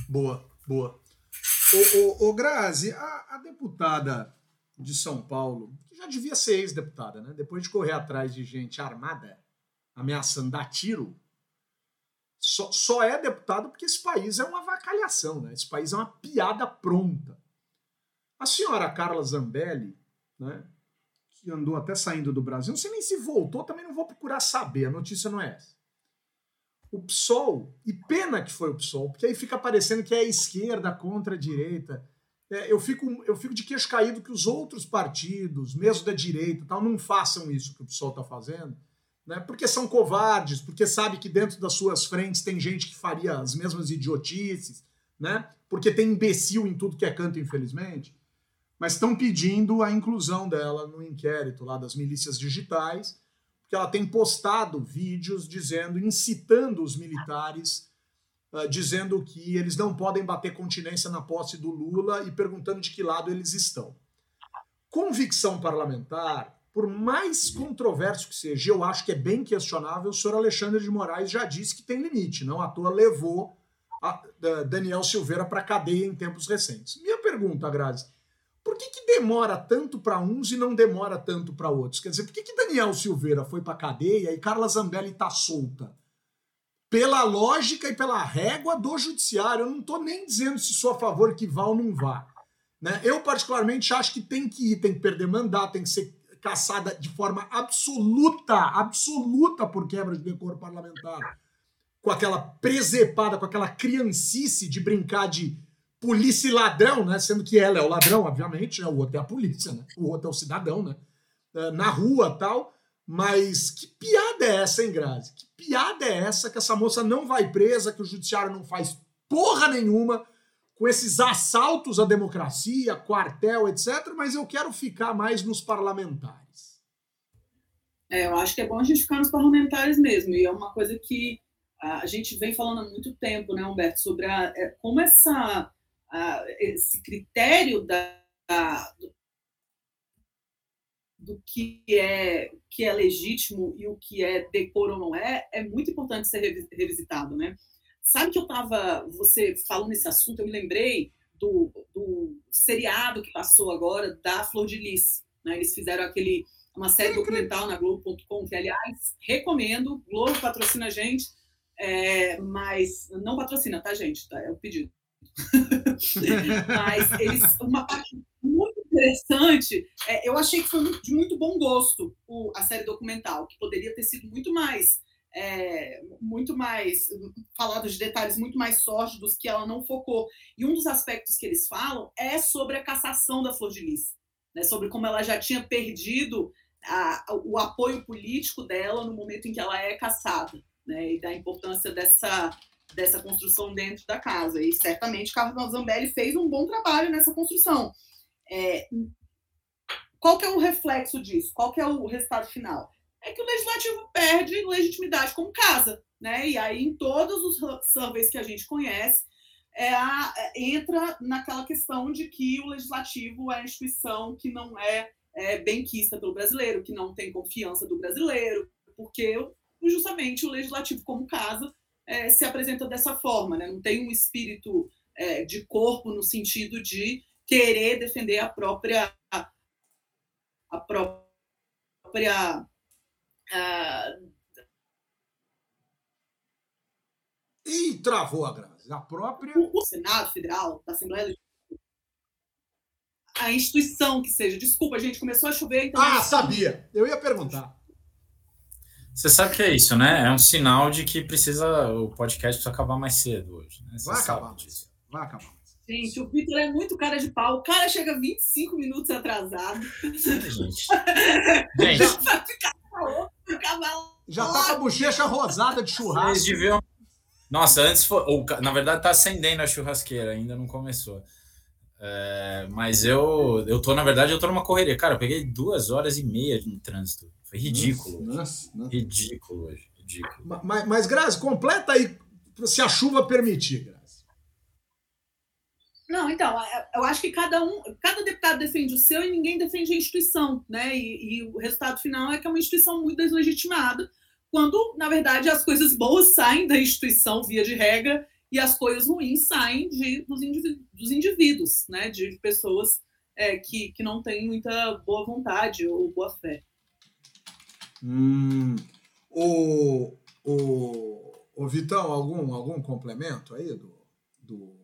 Boa, boa. O, o, o Grazi, a, a deputada de São Paulo, que já devia ser ex-deputada, né? depois de correr atrás de gente armada, ameaçando dar tiro, só, só é deputado porque esse país é uma vacalhação, né? esse país é uma piada pronta. A senhora Carla Zambelli, né, que andou até saindo do Brasil, não sei nem se voltou, também não vou procurar saber, a notícia não é essa. O PSOL, e pena que foi o PSOL, porque aí fica parecendo que é a esquerda contra a direita é, eu, fico, eu fico de queixo caído que os outros partidos, mesmo da direita, tal, não façam isso que o pessoal está fazendo, né? porque são covardes, porque sabe que dentro das suas frentes tem gente que faria as mesmas idiotices, né? porque tem imbecil em tudo que é canto, infelizmente, mas estão pedindo a inclusão dela no inquérito lá das milícias digitais, porque ela tem postado vídeos dizendo, incitando os militares uh, dizendo que eles não podem bater continência na posse do Lula e perguntando de que lado eles estão. convicção parlamentar, por mais controverso que seja, eu acho que é bem questionável, o senhor Alexandre de Moraes já disse que tem limite, não à toa levou a, a Daniel Silveira para cadeia em tempos recentes. Minha pergunta, Grazi, por que, que demora tanto para uns e não demora tanto para outros? Quer dizer, por que, que Daniel Silveira foi para cadeia e Carla Zambelli está solta? Pela lógica e pela régua do judiciário. Eu não estou nem dizendo se sou a favor que vá ou não vá. Né? Eu, particularmente, acho que tem que ir, tem que perder mandato, tem que ser caçada de forma absoluta, absoluta por quebra de decoro parlamentar, com aquela presepada, com aquela criancice de brincar de polícia e ladrão, né? Sendo que ela é o ladrão, obviamente, né? o outro é a polícia, né? O outro é o cidadão, né? É, na rua tal. Mas que piada é essa, hein, Grazi? Que piada é essa que essa moça não vai presa, que o judiciário não faz porra nenhuma com esses assaltos à democracia, quartel, etc., mas eu quero ficar mais nos parlamentares. É, eu acho que é bom a gente ficar nos parlamentares mesmo, e é uma coisa que a gente vem falando há muito tempo, né, Humberto, sobre a, é, como essa, a, esse critério da, a, do, do que é, que é legítimo e o que é decoro ou não é, é muito importante ser revisitado, né? Sabe que eu estava, você falando nesse assunto, eu me lembrei do, do seriado que passou agora da Flor de Lis. Né? Eles fizeram aquele, uma série documental na Globo.com, que, aliás, recomendo. Globo patrocina a gente, é, mas não patrocina, tá, gente? Tá, é o pedido. Mas eles, uma parte muito interessante, é, eu achei que foi de muito bom gosto o, a série documental, que poderia ter sido muito mais é, muito mais falado de detalhes muito mais sórdidos que ela não focou. E um dos aspectos que eles falam é sobre a cassação da Flor de Lis, né, sobre como ela já tinha perdido a, o apoio político dela no momento em que ela é caçada, né, e da importância dessa dessa construção dentro da casa. E certamente Carlos Zambelli fez um bom trabalho nessa construção. É, qual que é o reflexo disso? Qual que é o resultado final? é que o legislativo perde legitimidade como casa, né? E aí, em todos os surveys que a gente conhece, é a, é, entra naquela questão de que o legislativo é a instituição que não é, é benquista pelo brasileiro, que não tem confiança do brasileiro, porque justamente o legislativo como casa é, se apresenta dessa forma, né? Não tem um espírito é, de corpo no sentido de querer defender a própria a própria Uh... E travou a Grazi. A própria. O Senado Federal, da Assembleia a instituição que seja. Desculpa, gente, começou a chover. Então... Ah, sabia. Eu ia perguntar. Você sabe que é isso, né? É um sinal de que precisa o podcast precisa acabar mais cedo hoje. Né? Vai acabar disso. Vai acabar. Gente, o Vitor é muito cara de pau. O cara chega 25 minutos atrasado. gente. gente. Vai ficar já tá com a bochecha rosada de churrasco. Vocês deviam... Nossa, antes foi. Ou, na verdade, tá acendendo a churrasqueira, ainda não começou. É, mas eu, eu tô, na verdade, eu tô numa correria. Cara, eu peguei duas horas e meia de trânsito. Foi ridículo. Nossa, nossa. Ridículo hoje. Ridículo. Mas, mas, Grazi, completa aí, se a chuva permitir, não, então, eu acho que cada um, cada deputado defende o seu e ninguém defende a instituição, né? E, e, o resultado final é que é uma instituição muito deslegitimada, quando, na verdade, as coisas boas saem da instituição via de regra e as coisas ruins saem de, dos, indivíduos, dos indivíduos né? De pessoas é, que, que não têm muita boa vontade ou boa fé. Hum, o, o, o Vitão, algum, algum complemento aí do, do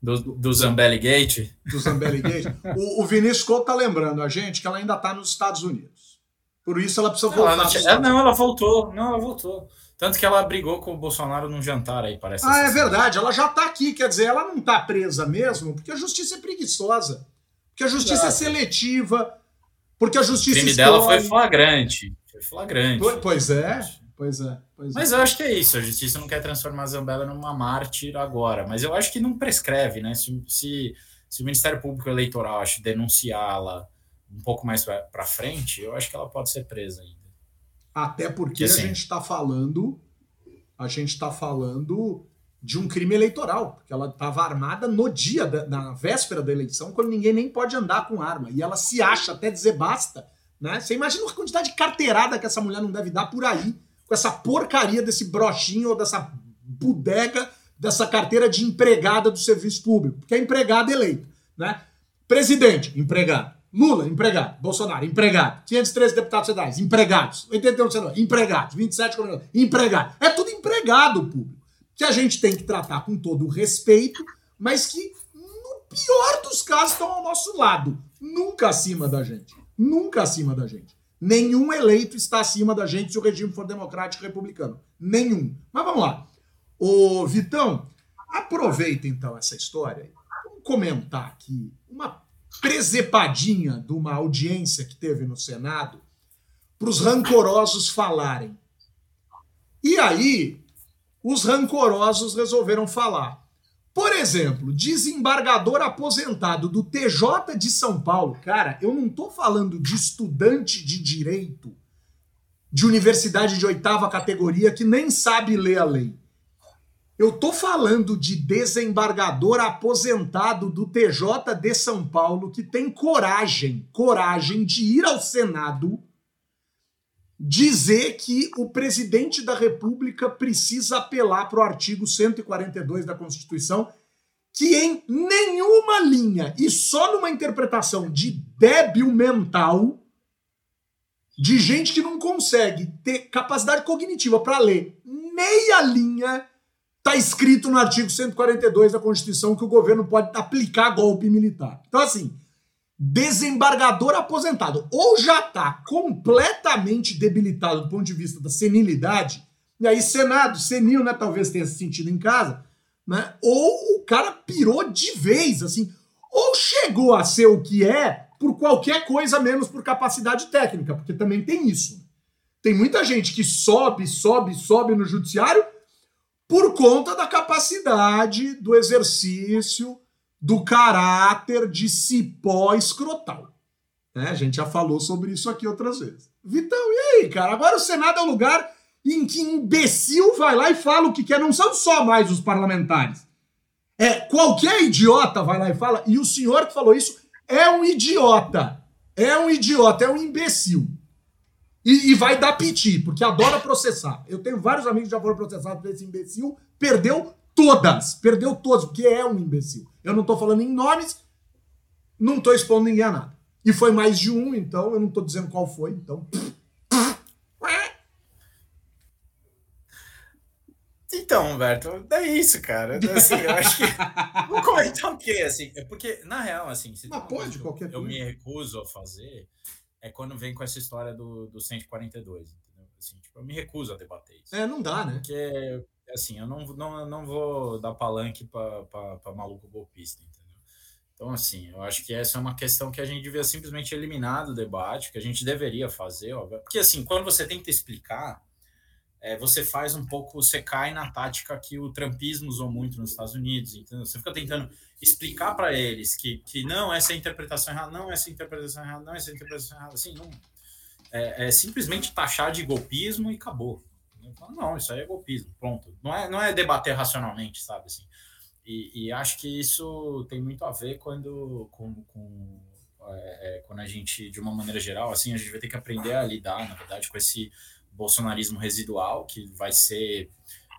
do, do Zambelli Gate? Do Zambelli Gate. o, o Vinícius Couto tá lembrando a gente que ela ainda está nos Estados Unidos. Por isso ela precisa voltar. Ela não, tinha, não, ela voltou. Não, ela voltou. Tanto que ela brigou com o Bolsonaro num jantar aí, parece. Ah, é verdade. Ela já está aqui, quer dizer, ela não está presa mesmo, porque a justiça é preguiçosa. Porque a justiça é Exato. é seletiva. Porque a justiça. O crime dela foi flagrante. Foi flagrante. Pois é. Pois é. Pois mas é. eu acho que é isso. A justiça não quer transformar a Zambella numa mártir agora. Mas eu acho que não prescreve, né? Se, se, se o Ministério Público Eleitoral acho denunciá-la um pouco mais para frente, eu acho que ela pode ser presa ainda. Até porque, assim, a gente está falando, a gente está falando de um crime eleitoral, porque ela estava armada no dia, da, na véspera da eleição, quando ninguém nem pode andar com arma. E ela se acha até dizer basta. Né? Você imagina a quantidade de carteirada que essa mulher não deve dar por aí, com essa porcaria desse brochinho ou dessa bodega, dessa carteira de empregada do serviço público, porque é empregada eleita. Né? Presidente, empregado. Lula, empregado. Bolsonaro, empregado. 513 deputados federais, empregados. 81 senadores, empregados. 27 governadores, empregados. É tudo empregado público que a gente tem que tratar com todo o respeito, mas que, no pior dos casos, estão ao nosso lado. Nunca acima da gente. Nunca acima da gente. Nenhum eleito está acima da gente se o regime for democrático republicano. Nenhum. Mas vamos lá. Ô, Vitão, aproveita então essa história. Vamos comentar aqui uma presepadinha de uma audiência que teve no Senado para os rancorosos falarem. E aí, os rancorosos resolveram falar. Por exemplo, desembargador aposentado do TJ de São Paulo. Cara, eu não tô falando de estudante de direito de universidade de oitava categoria que nem sabe ler a lei. Eu tô falando de desembargador aposentado do TJ de São Paulo que tem coragem, coragem de ir ao Senado dizer que o presidente da República precisa apelar para o artigo 142 da Constituição, que em nenhuma linha e só numa interpretação de débil mental, de gente que não consegue ter capacidade cognitiva para ler meia linha, está escrito no artigo 142 da Constituição que o governo pode aplicar golpe militar. Então, assim, desembargador aposentado ou já está completamente debilitado do ponto de vista da senilidade, e aí Senado, senil, né, talvez tenha se sentido em casa, né, ou o cara pirou de vez, assim, ou chegou a ser o que é por qualquer coisa menos por capacidade técnica, porque também tem isso. Tem muita gente que sobe, sobe, sobe no judiciário por conta da capacidade do exercício do caráter de cipó escrotal. Né? A gente já falou sobre isso aqui outras vezes. Vitão, e aí, cara? Agora o Senado é o lugar em que imbecil vai lá e fala o que quer. Não são só mais os parlamentares. É, qualquer idiota vai lá e fala, e o senhor que falou isso é um idiota. É um idiota, é um imbecil. E, e vai dar piti, porque adora processar. Eu tenho vários amigos que já foram processados por esse imbecil, perdeu todas, perdeu todas, porque é um imbecil. Eu não estou falando em nomes, não estou expondo ninguém a nada. E foi mais de um, então eu não estou dizendo qual foi, então. Então, Humberto, é isso, cara. Assim, eu acho que. Vou comentar o quê? Assim, é porque, na real, assim, se Mas pode, qualquer eu, eu me recuso a fazer, é quando vem com essa história do, do 142, entendeu? Assim, tipo, eu me recuso a debater isso. É, não dá, né? Porque assim, eu não, não, não vou dar palanque para maluco golpista, entendeu? Então, assim, eu acho que essa é uma questão que a gente devia simplesmente eliminar do debate, que a gente deveria fazer. Porque, assim, quando você tenta explicar, é, você faz um pouco, você cai na tática que o trumpismo usou muito nos Estados Unidos, entendeu? Você fica tentando explicar para eles que, que não, essa é a interpretação errada, não, essa é a interpretação errada, não, essa é a interpretação errada, assim, não. É, é simplesmente taxar de golpismo e acabou. Não, isso aí é golpismo, pronto. Não é, não é debater racionalmente, sabe? Assim. E, e acho que isso tem muito a ver quando, com, com é, é, quando a gente, de uma maneira geral, assim, a gente vai ter que aprender a lidar, na verdade, com esse bolsonarismo residual, que vai ser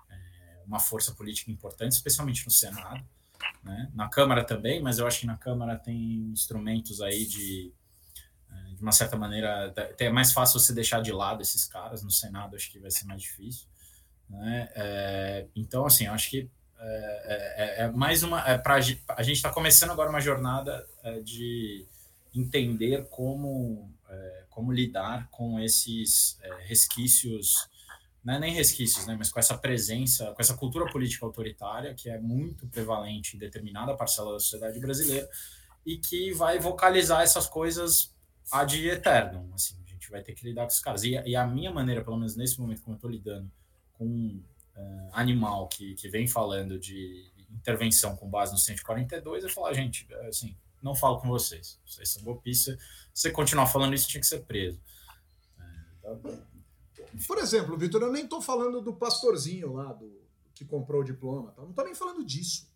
é, uma força política importante, especialmente no Senado. Né? Na Câmara também, mas eu acho que na Câmara tem instrumentos aí de de uma certa maneira, é mais fácil você deixar de lado esses caras. No Senado, acho que vai ser mais difícil. Né? É, então, assim, eu acho que é, é, é mais uma. É pra, a gente está começando agora uma jornada é, de entender como, é, como lidar com esses é, resquícios, não é nem resquícios, né, mas com essa presença, com essa cultura política autoritária que é muito prevalente em determinada parcela da sociedade brasileira e que vai vocalizar essas coisas ad eterno, assim, a gente vai ter que lidar com esses caras. E, e a minha maneira, pelo menos nesse momento, como eu estou lidando com um uh, animal que, que vem falando de intervenção com base no 142, é falar, gente, assim, não falo com vocês, vocês são golpistas, se você continuar falando isso, tinha que ser preso. Por exemplo, Vitor, eu nem estou falando do pastorzinho lá, do que comprou o diploma. Não estou nem falando disso.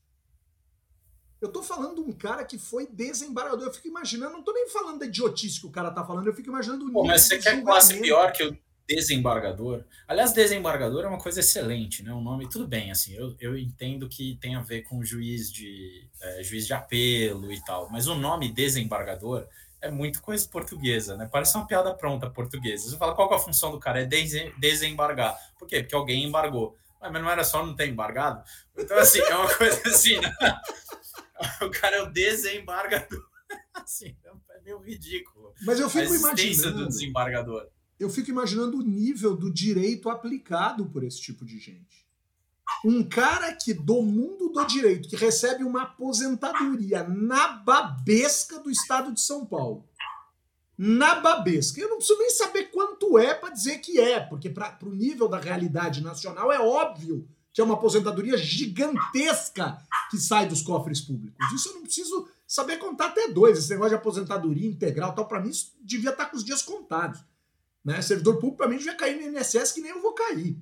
Eu estou falando de um cara que foi desembargador. Eu fico imaginando, não estou nem falando da idiotice que o cara está falando, eu fico imaginando o nível Pô, Mas você quer classe pior que o desembargador? Aliás, desembargador é uma coisa excelente, né? Um nome, tudo bem, assim, eu, eu entendo que tem a ver com juiz de, é, juiz de apelo e tal, mas o nome desembargador é muito coisa portuguesa, né? Parece uma piada pronta portuguesa. Você fala qual é a função do cara? É desembargar. Por quê? Porque alguém embargou. Mas não era só não ter embargado? Então, assim, é uma coisa assim, né? O cara é o desembargador. Assim, é meio ridículo. Mas eu fico imaginando. do desembargador. Eu fico imaginando o nível do direito aplicado por esse tipo de gente. Um cara que do mundo do direito, que recebe uma aposentadoria na babesca do estado de São Paulo. Na babesca. Eu não preciso nem saber quanto é para dizer que é, porque para o nível da realidade nacional é óbvio que é uma aposentadoria gigantesca que sai dos cofres públicos. Isso eu não preciso saber contar até dois. Esse negócio de aposentadoria integral tal, para mim, isso devia estar tá com os dias contados. Né? Servidor público, para mim, devia cair no INSS que nem eu vou cair.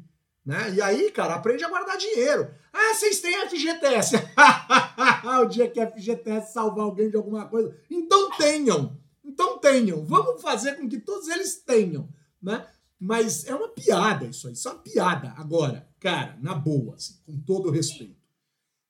Né? E aí, cara, aprende a guardar dinheiro. Ah, vocês têm FGTS. o dia que a FGTS salvar alguém de alguma coisa. Então tenham. Então tenham. Vamos fazer com que todos eles tenham. Né? Mas é uma piada isso aí. Isso é uma piada. Agora, cara, na boa, assim, com todo respeito.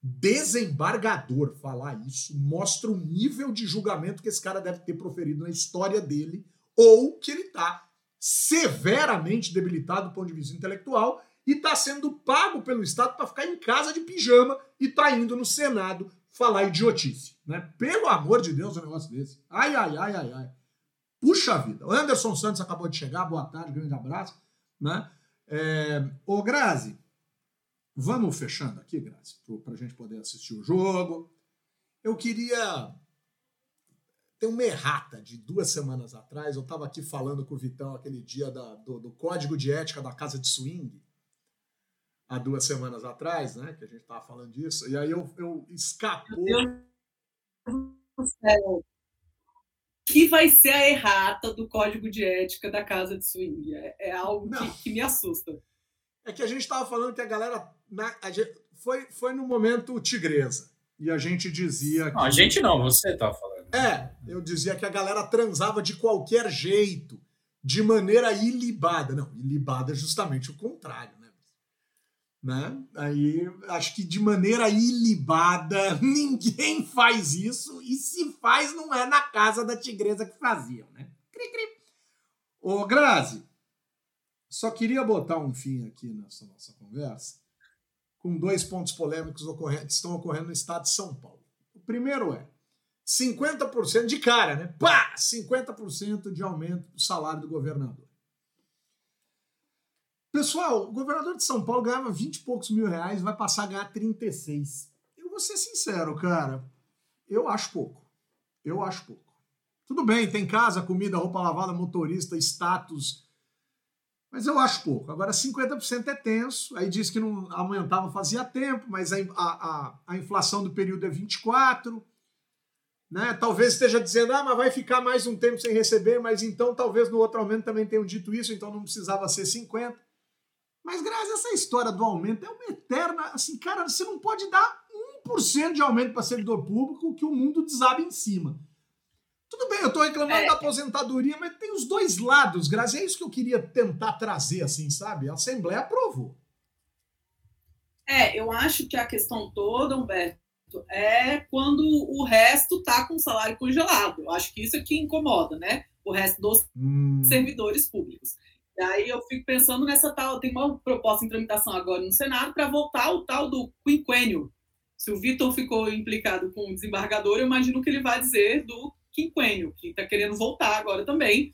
Desembargador falar isso mostra o nível de julgamento que esse cara deve ter proferido na história dele ou que ele está severamente debilitado do ponto de vista intelectual e está sendo pago pelo Estado para ficar em casa de pijama e está indo no Senado falar idiotice. Né? Pelo amor de Deus, um negócio desse. Ai, ai, ai, ai, ai. Puxa vida. O Anderson Santos acabou de chegar. Boa tarde, grande abraço. Né? É... Ô, Grazi, vamos fechando aqui, Grazi, para a gente poder assistir o jogo. Eu queria. Tem uma errata de duas semanas atrás. Eu estava aqui falando com o Vitão aquele dia da, do, do código de ética da casa de swing há duas semanas atrás, né? Que a gente estava falando disso, e aí eu, eu escapou. Que vai ser a errata do código de ética da casa de swing? É, é algo que, que, me assusta. É que a gente estava falando que a galera. Na, a gente, foi, foi no momento tigresa. E a gente dizia. Que, não, a gente não, você estava falando. É, eu dizia que a galera transava de qualquer jeito, de maneira ilibada. Não, ilibada é justamente o contrário né? Aí acho que de maneira ilibada ninguém faz isso, e se faz, não é na casa da tigresa que faziam, né? Cri, cri. Ô, Grazi, só queria botar um fim aqui nessa nossa conversa com dois pontos polêmicos que estão ocorrendo no estado de São Paulo. O primeiro é 50% de cara, né? Pá! 50% de aumento do salário do governador. Pessoal, o governador de São Paulo ganhava 20 e poucos mil reais, vai passar a ganhar 36. Eu vou ser sincero, cara. Eu acho pouco. Eu acho pouco. Tudo bem, tem casa, comida, roupa lavada, motorista, status. Mas eu acho pouco. Agora, 50% é tenso. Aí diz que não aumentava fazia tempo, mas a, a, a inflação do período é 24. Né? Talvez esteja dizendo, ah, mas vai ficar mais um tempo sem receber, mas então talvez no outro aumento também tenham dito isso, então não precisava ser 50. Mas, graças a essa história do aumento é uma eterna. Assim, cara, você não pode dar 1% de aumento para servidor público que o mundo desabe em cima. Tudo bem, eu estou reclamando é. da aposentadoria, mas tem os dois lados, Grazi. É isso que eu queria tentar trazer, assim, sabe? A Assembleia aprovou. É, eu acho que a questão toda, Humberto, é quando o resto tá com o salário congelado. Eu acho que isso é que incomoda, né? O resto dos hum. servidores públicos. Daí eu fico pensando nessa tal, tem uma proposta em tramitação agora no Senado para voltar o tal do quinquênio. Se o Vitor ficou implicado com o desembargador, eu imagino que ele vai dizer do quinquênio, que está querendo voltar agora também,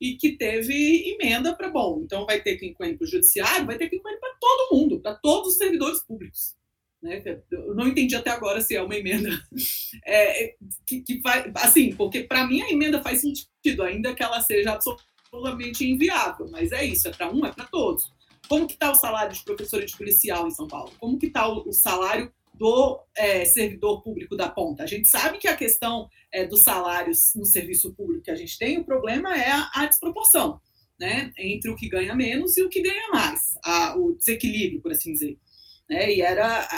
e que teve emenda para, bom, então vai ter quinquênio para o judiciário, vai ter quinquênio para todo mundo, para todos os servidores públicos. Né? Eu não entendi até agora se é uma emenda é, que, que faz, assim, porque para mim a emenda faz sentido, ainda que ela seja absolutamente inviável, mas é isso, é para um, é para todos. Como que está o salário de professor de policial em São Paulo? Como que está o, o, salário do é, servidor público da ponta? A gente sabe que a questão é, dos salários no serviço público que a gente tem, o problema é a, a desproporção, né? Entre o que ganha menos e o que ganha mais, a, o desequilíbrio, por assim dizer. Né? E era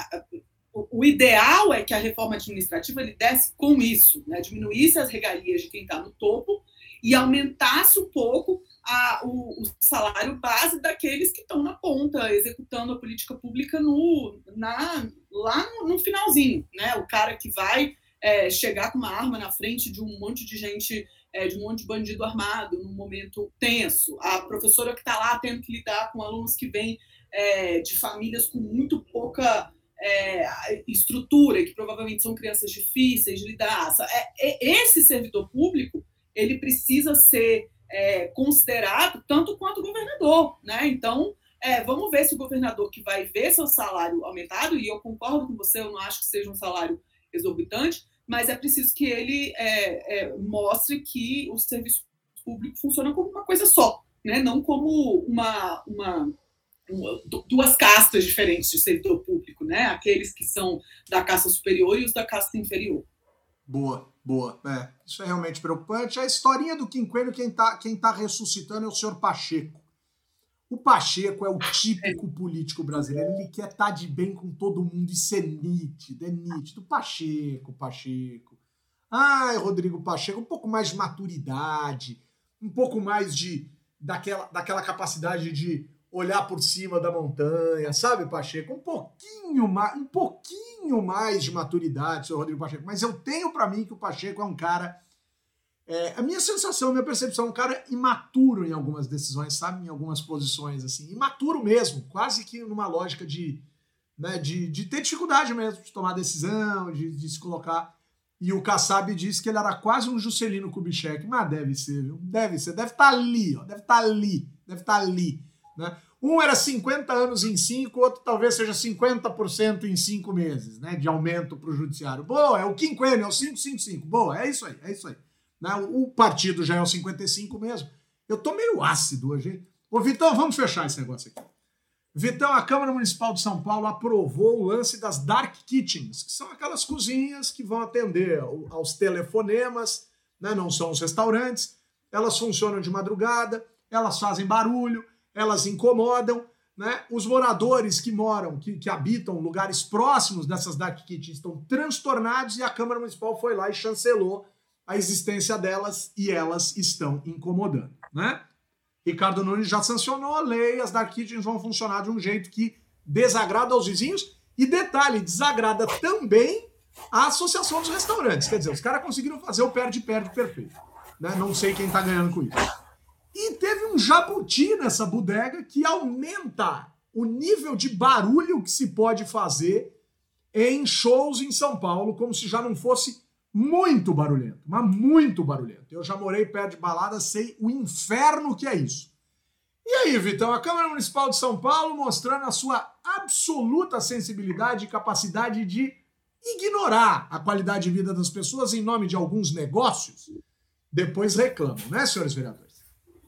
o ideal é que a reforma administrativa desse com isso, né? diminuísse as regalias de quem está no topo e aumentasse um pouco a, o, o, salário base daqueles que estão na ponta, executando a política pública no, na, lá no, no finalzinho. Né? O cara que vai é, chegar com uma arma na frente de um monte de gente, é, de um monte de bandido armado, num momento tenso. A professora que está lá tendo que lidar com alunos que vêm é, de famílias com muito pouca é, estrutura, que provavelmente são crianças difíceis de lidar. É, é, esse servidor público ele precisa ser é, considerado tanto quanto o governador, né? Então, é, vamos ver se o governador que vai ver seu salário aumentado, e eu concordo com você, eu não acho que seja um salário exorbitante, mas é preciso que ele é, mostre que o serviço público funciona como uma coisa só, né? Não como uma, uma duas castas diferentes de servidor público, né? Aqueles que são da casta superior e os da casta inferior. Boa, boa. É, isso é realmente preocupante. A historinha do quinquênio, quem está quem tá ressuscitando é o senhor Pacheco. O Pacheco é o típico político brasileiro. Ele quer estar tá de bem com todo mundo. Isso é nítido, é nítido. Pacheco, Pacheco. Ai, Rodrigo Pacheco, um pouco mais de maturidade, um pouco mais de daquela, daquela capacidade de olhar por cima da montanha, sabe, Pacheco? Um pouquinho mais, um pouquinho mais de maturidade, seu Rodrigo Pacheco. Mas eu tenho para mim que o Pacheco é um cara. É, a minha sensação, a minha percepção, é um cara imaturo em algumas decisões, sabe? Em algumas posições, assim. Imaturo mesmo, quase que numa lógica de, né, de, de ter dificuldade mesmo de tomar decisão, de, de se colocar. E o Kassab disse que ele era quase um Juscelino Kubitschek. Mas deve ser, viu? Deve ser. Deve estar tá ali, ó. Deve estar tá ali. Deve estar tá ali. Né? Um era 50 anos em 5, outro talvez seja 50% em 5 meses, né? De aumento para o judiciário. Boa, é o quinquênio, é o 555. Boa, é isso aí, é isso aí. Né? O partido já é o 55 mesmo. Eu tô meio ácido hoje, hein? Ô, Vitão, vamos fechar esse negócio aqui. Vitão, a Câmara Municipal de São Paulo aprovou o lance das dark kitchens, que são aquelas cozinhas que vão atender aos telefonemas, né? não são os restaurantes. Elas funcionam de madrugada, elas fazem barulho, elas incomodam. Né? Os moradores que moram, que, que habitam lugares próximos dessas dark kitchens estão transtornados e a Câmara Municipal foi lá e chancelou a existência delas e elas estão incomodando. Né? Ricardo Nunes já sancionou a lei, as dark kitchens vão funcionar de um jeito que desagrada aos vizinhos e, detalhe, desagrada também a Associação dos Restaurantes. Quer dizer, os caras conseguiram fazer o perde-perde perfeito. Né? Não sei quem está ganhando com isso. E teve um jabuti nessa bodega que aumenta o nível de barulho que se pode fazer em shows em São Paulo, como se já não fosse muito barulhento, mas muito barulhento. Eu já morei perto de balada, sei o inferno que é isso. E aí, Vitão, a Câmara Municipal de São Paulo mostrando a sua absoluta sensibilidade e capacidade de ignorar a qualidade de vida das pessoas em nome de alguns negócios, depois reclamam, né, senhores vereadores?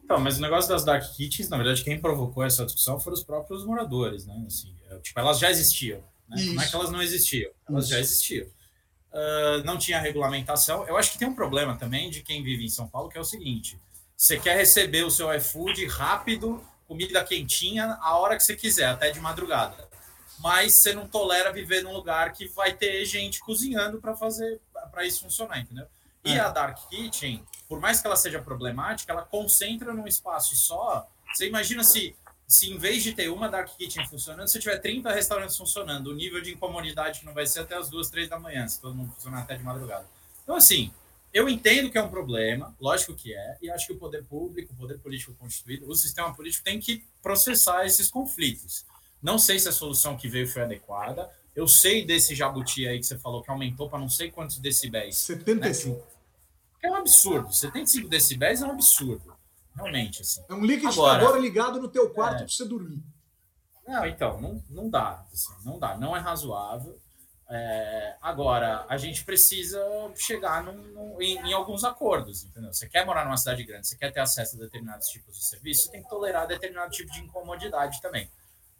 Então, mas o negócio das dark kitchens, na verdade, quem provocou essa discussão foram os próprios moradores, né? Assim, é, tipo, elas já existiam. Né? Como é que elas não existiam? Elas Isso. já existiam. Uh, não tinha regulamentação. Eu acho que tem um problema também de quem vive em São Paulo, que é o seguinte: você quer receber o seu iFood rápido, comida quentinha, a hora que você quiser, até de madrugada. Mas você não tolera viver num lugar que vai ter gente cozinhando para fazer para isso funcionar, entendeu? E é. a Dark Kitchen, por mais que ela seja problemática, ela concentra num espaço só. Você imagina se, se em vez de ter uma Dark Kitchen funcionando, se tiver 30 restaurantes funcionando, o nível de incomodidade não vai ser até as duas, três da manhã, se todo mundo funcionar até de madrugada. Então, assim, eu entendo que é um problema, lógico que é, e acho que o poder público, o poder político constituído, o sistema político tem que processar esses conflitos. Não sei se a solução que veio foi adequada. Eu sei desse jabuti aí que você falou que aumentou para não sei quantos decibéis. 75. Né? É um absurdo. 75 decibéis é um absurdo. Realmente, assim. É um liquidificador Agora, ligado no teu quarto é... para você dormir. Não, então, não, não dá. Assim, não dá. Não é razoável. É... agora, a gente precisa chegar num, num, em, em, alguns acordos, entendeu? Você quer morar numa cidade grande, você quer ter acesso a determinados tipos de serviço, você tem que tolerar determinado tipo de incomodidade também.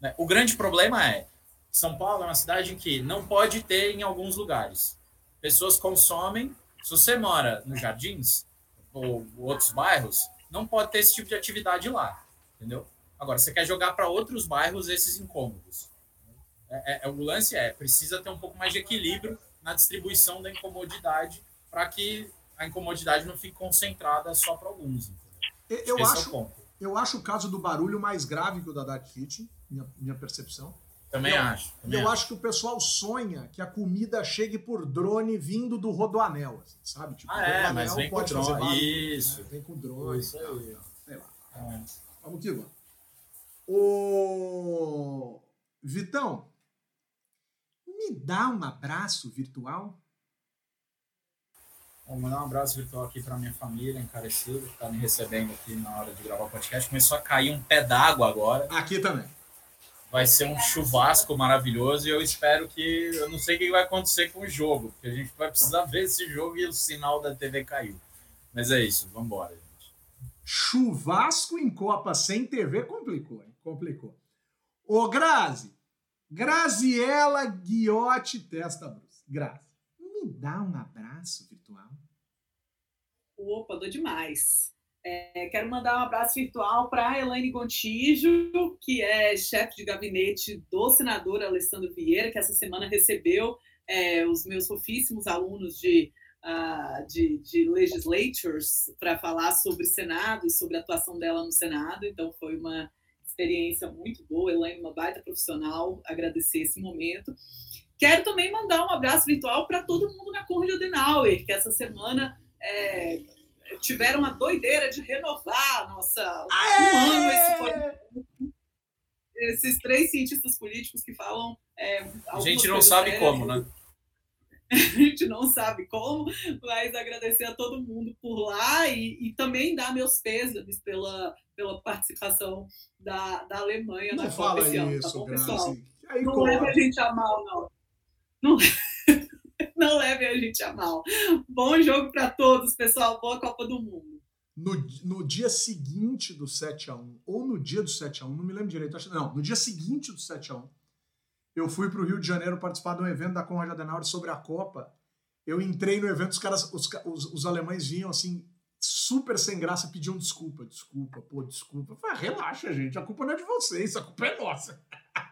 Né? O grande problema é, São Paulo é uma cidade em que não pode ter em alguns lugares. Pessoas consomem se você mora nos Jardins ou outros bairros, não pode ter esse tipo de atividade lá, entendeu? Agora, você quer jogar para outros bairros esses incômodos. é, é, o lance é, precisa ter um pouco mais de equilíbrio na distribuição da incomodidade para que a incomodidade não fique concentrada só para alguns. Eu acho, é eu acho o caso do barulho mais grave que o da Dark Kitchen, minha, minha percepção. Também eu, acho. Também eu acho. acho. que o pessoal sonha que a comida chegue por drone vindo do Rodoanel, assim, sabe? Tipo, ah, é, mas vem com drone. Barulho, Isso. Né? Vem com drone. Isso aí. Sei lá. É. Vamos que vamos. O Vitão, me dá um abraço virtual? Vou mandar um abraço virtual aqui para minha família, encarecido, que está me recebendo aqui na hora de gravar o podcast. Começou a cair um pé d'água agora. Aqui também. Vai ser um chuvasco maravilhoso e eu espero que. Eu não sei o que vai acontecer com o jogo, porque a gente vai precisar ver esse jogo e o sinal da TV caiu. Mas é isso, vamos embora, gente. Chuvasco em Copa sem TV complicou, hein? Complicou. Ô, Grazi, Graziela Guiotti Testa Bruce. Grazi, me dá um abraço virtual? Opa, dou demais. É, quero mandar um abraço virtual para a Elaine Gontijo, que é chefe de gabinete do senador Alessandro Vieira, que essa semana recebeu é, os meus fofíssimos alunos de, uh, de, de legislatures para falar sobre Senado e sobre a atuação dela no Senado. Então, foi uma experiência muito boa. Elaine, uma baita profissional, agradecer esse momento. Quero também mandar um abraço virtual para todo mundo na Conrad Adenauer, que essa semana é, tiveram a doideira de renovar nossa um ano esse esses três cientistas políticos que falam. É, a gente não sabe sérias. como, né? a gente não sabe como, mas agradecer a todo mundo por lá e, e também dar meus pêsames pela, pela participação da, da Alemanha não na Copa esse ano, tá bom, pessoal? Aí, não leve a gente a mal, não. Não, não leve a gente a mal. Bom jogo para todos, pessoal. Boa Copa do Mundo. No, no dia seguinte do 7x1, ou no dia do 7x1, não me lembro direito. Acho, não, no dia seguinte do 7x1, eu fui para o Rio de Janeiro participar de um evento da Conrad Adenauer sobre a Copa. Eu entrei no evento, os caras, os, os, os alemães vinham assim, super sem graça, pediam desculpa, desculpa, pô, desculpa. Eu falei, ah, relaxa, gente, a culpa não é de vocês, a culpa é nossa.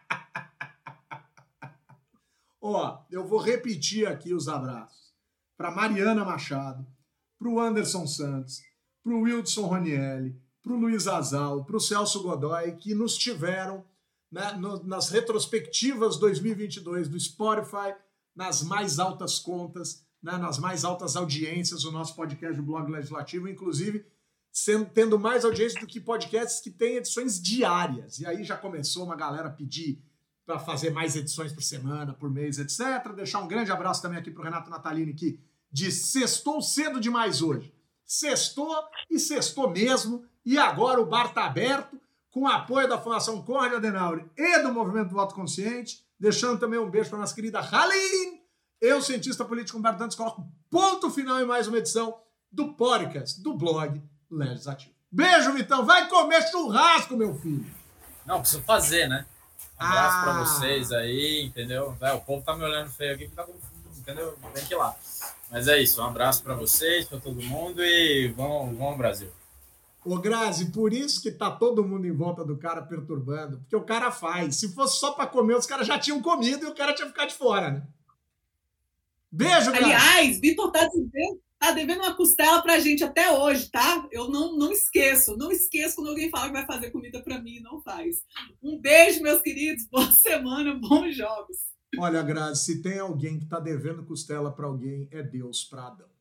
Ó, eu vou repetir aqui os abraços. Para Mariana Machado, para o Anderson Santos, para o Wildson Ronielli, para o Luiz Azal, para o Celso Godoy, que nos tiveram né, no, nas retrospectivas 2022 do Spotify, nas mais altas contas, né, nas mais altas audiências do nosso podcast do Blog Legislativo, inclusive sendo, tendo mais audiência do que podcasts que têm edições diárias. E aí já começou uma galera a pedir para fazer mais edições por semana, por mês, etc. Deixar um grande abraço também aqui para o Renato Natalini, que diz: sextou cedo demais hoje. Sextou e sextou mesmo. E agora o bar está aberto, com apoio da Fundação Conrad Adenauer e do Movimento do Voto Consciente. Deixando também um beijo para nossa querida Halim. Eu, cientista político Humberto Dantas, coloco ponto final em mais uma edição do podcast do blog Legislativo. Beijo, Vitão. Vai comer churrasco, meu filho. Não, preciso fazer, né? Um abraço ah. para vocês aí, entendeu? É, o povo tá me olhando feio aqui, tá entendeu? Tem que ir lá. Mas é isso, um abraço para vocês, para todo mundo e vamos, vamos Brasil. Ô Grazi, por isso que tá todo mundo em volta do cara perturbando, porque o cara faz. Se fosse só para comer, os caras já tinham comido e o cara tinha ficado de fora, né? Beijo, Grazi. Aliás, Vitor tá dizendo tá devendo uma costela pra gente até hoje, tá? Eu não, não esqueço, não esqueço quando alguém fala que vai fazer comida para mim não faz. Um beijo, meus queridos, boa semana, bons jogos. Olha, Grazi, se tem alguém que tá devendo costela para alguém, é Deus para Adão.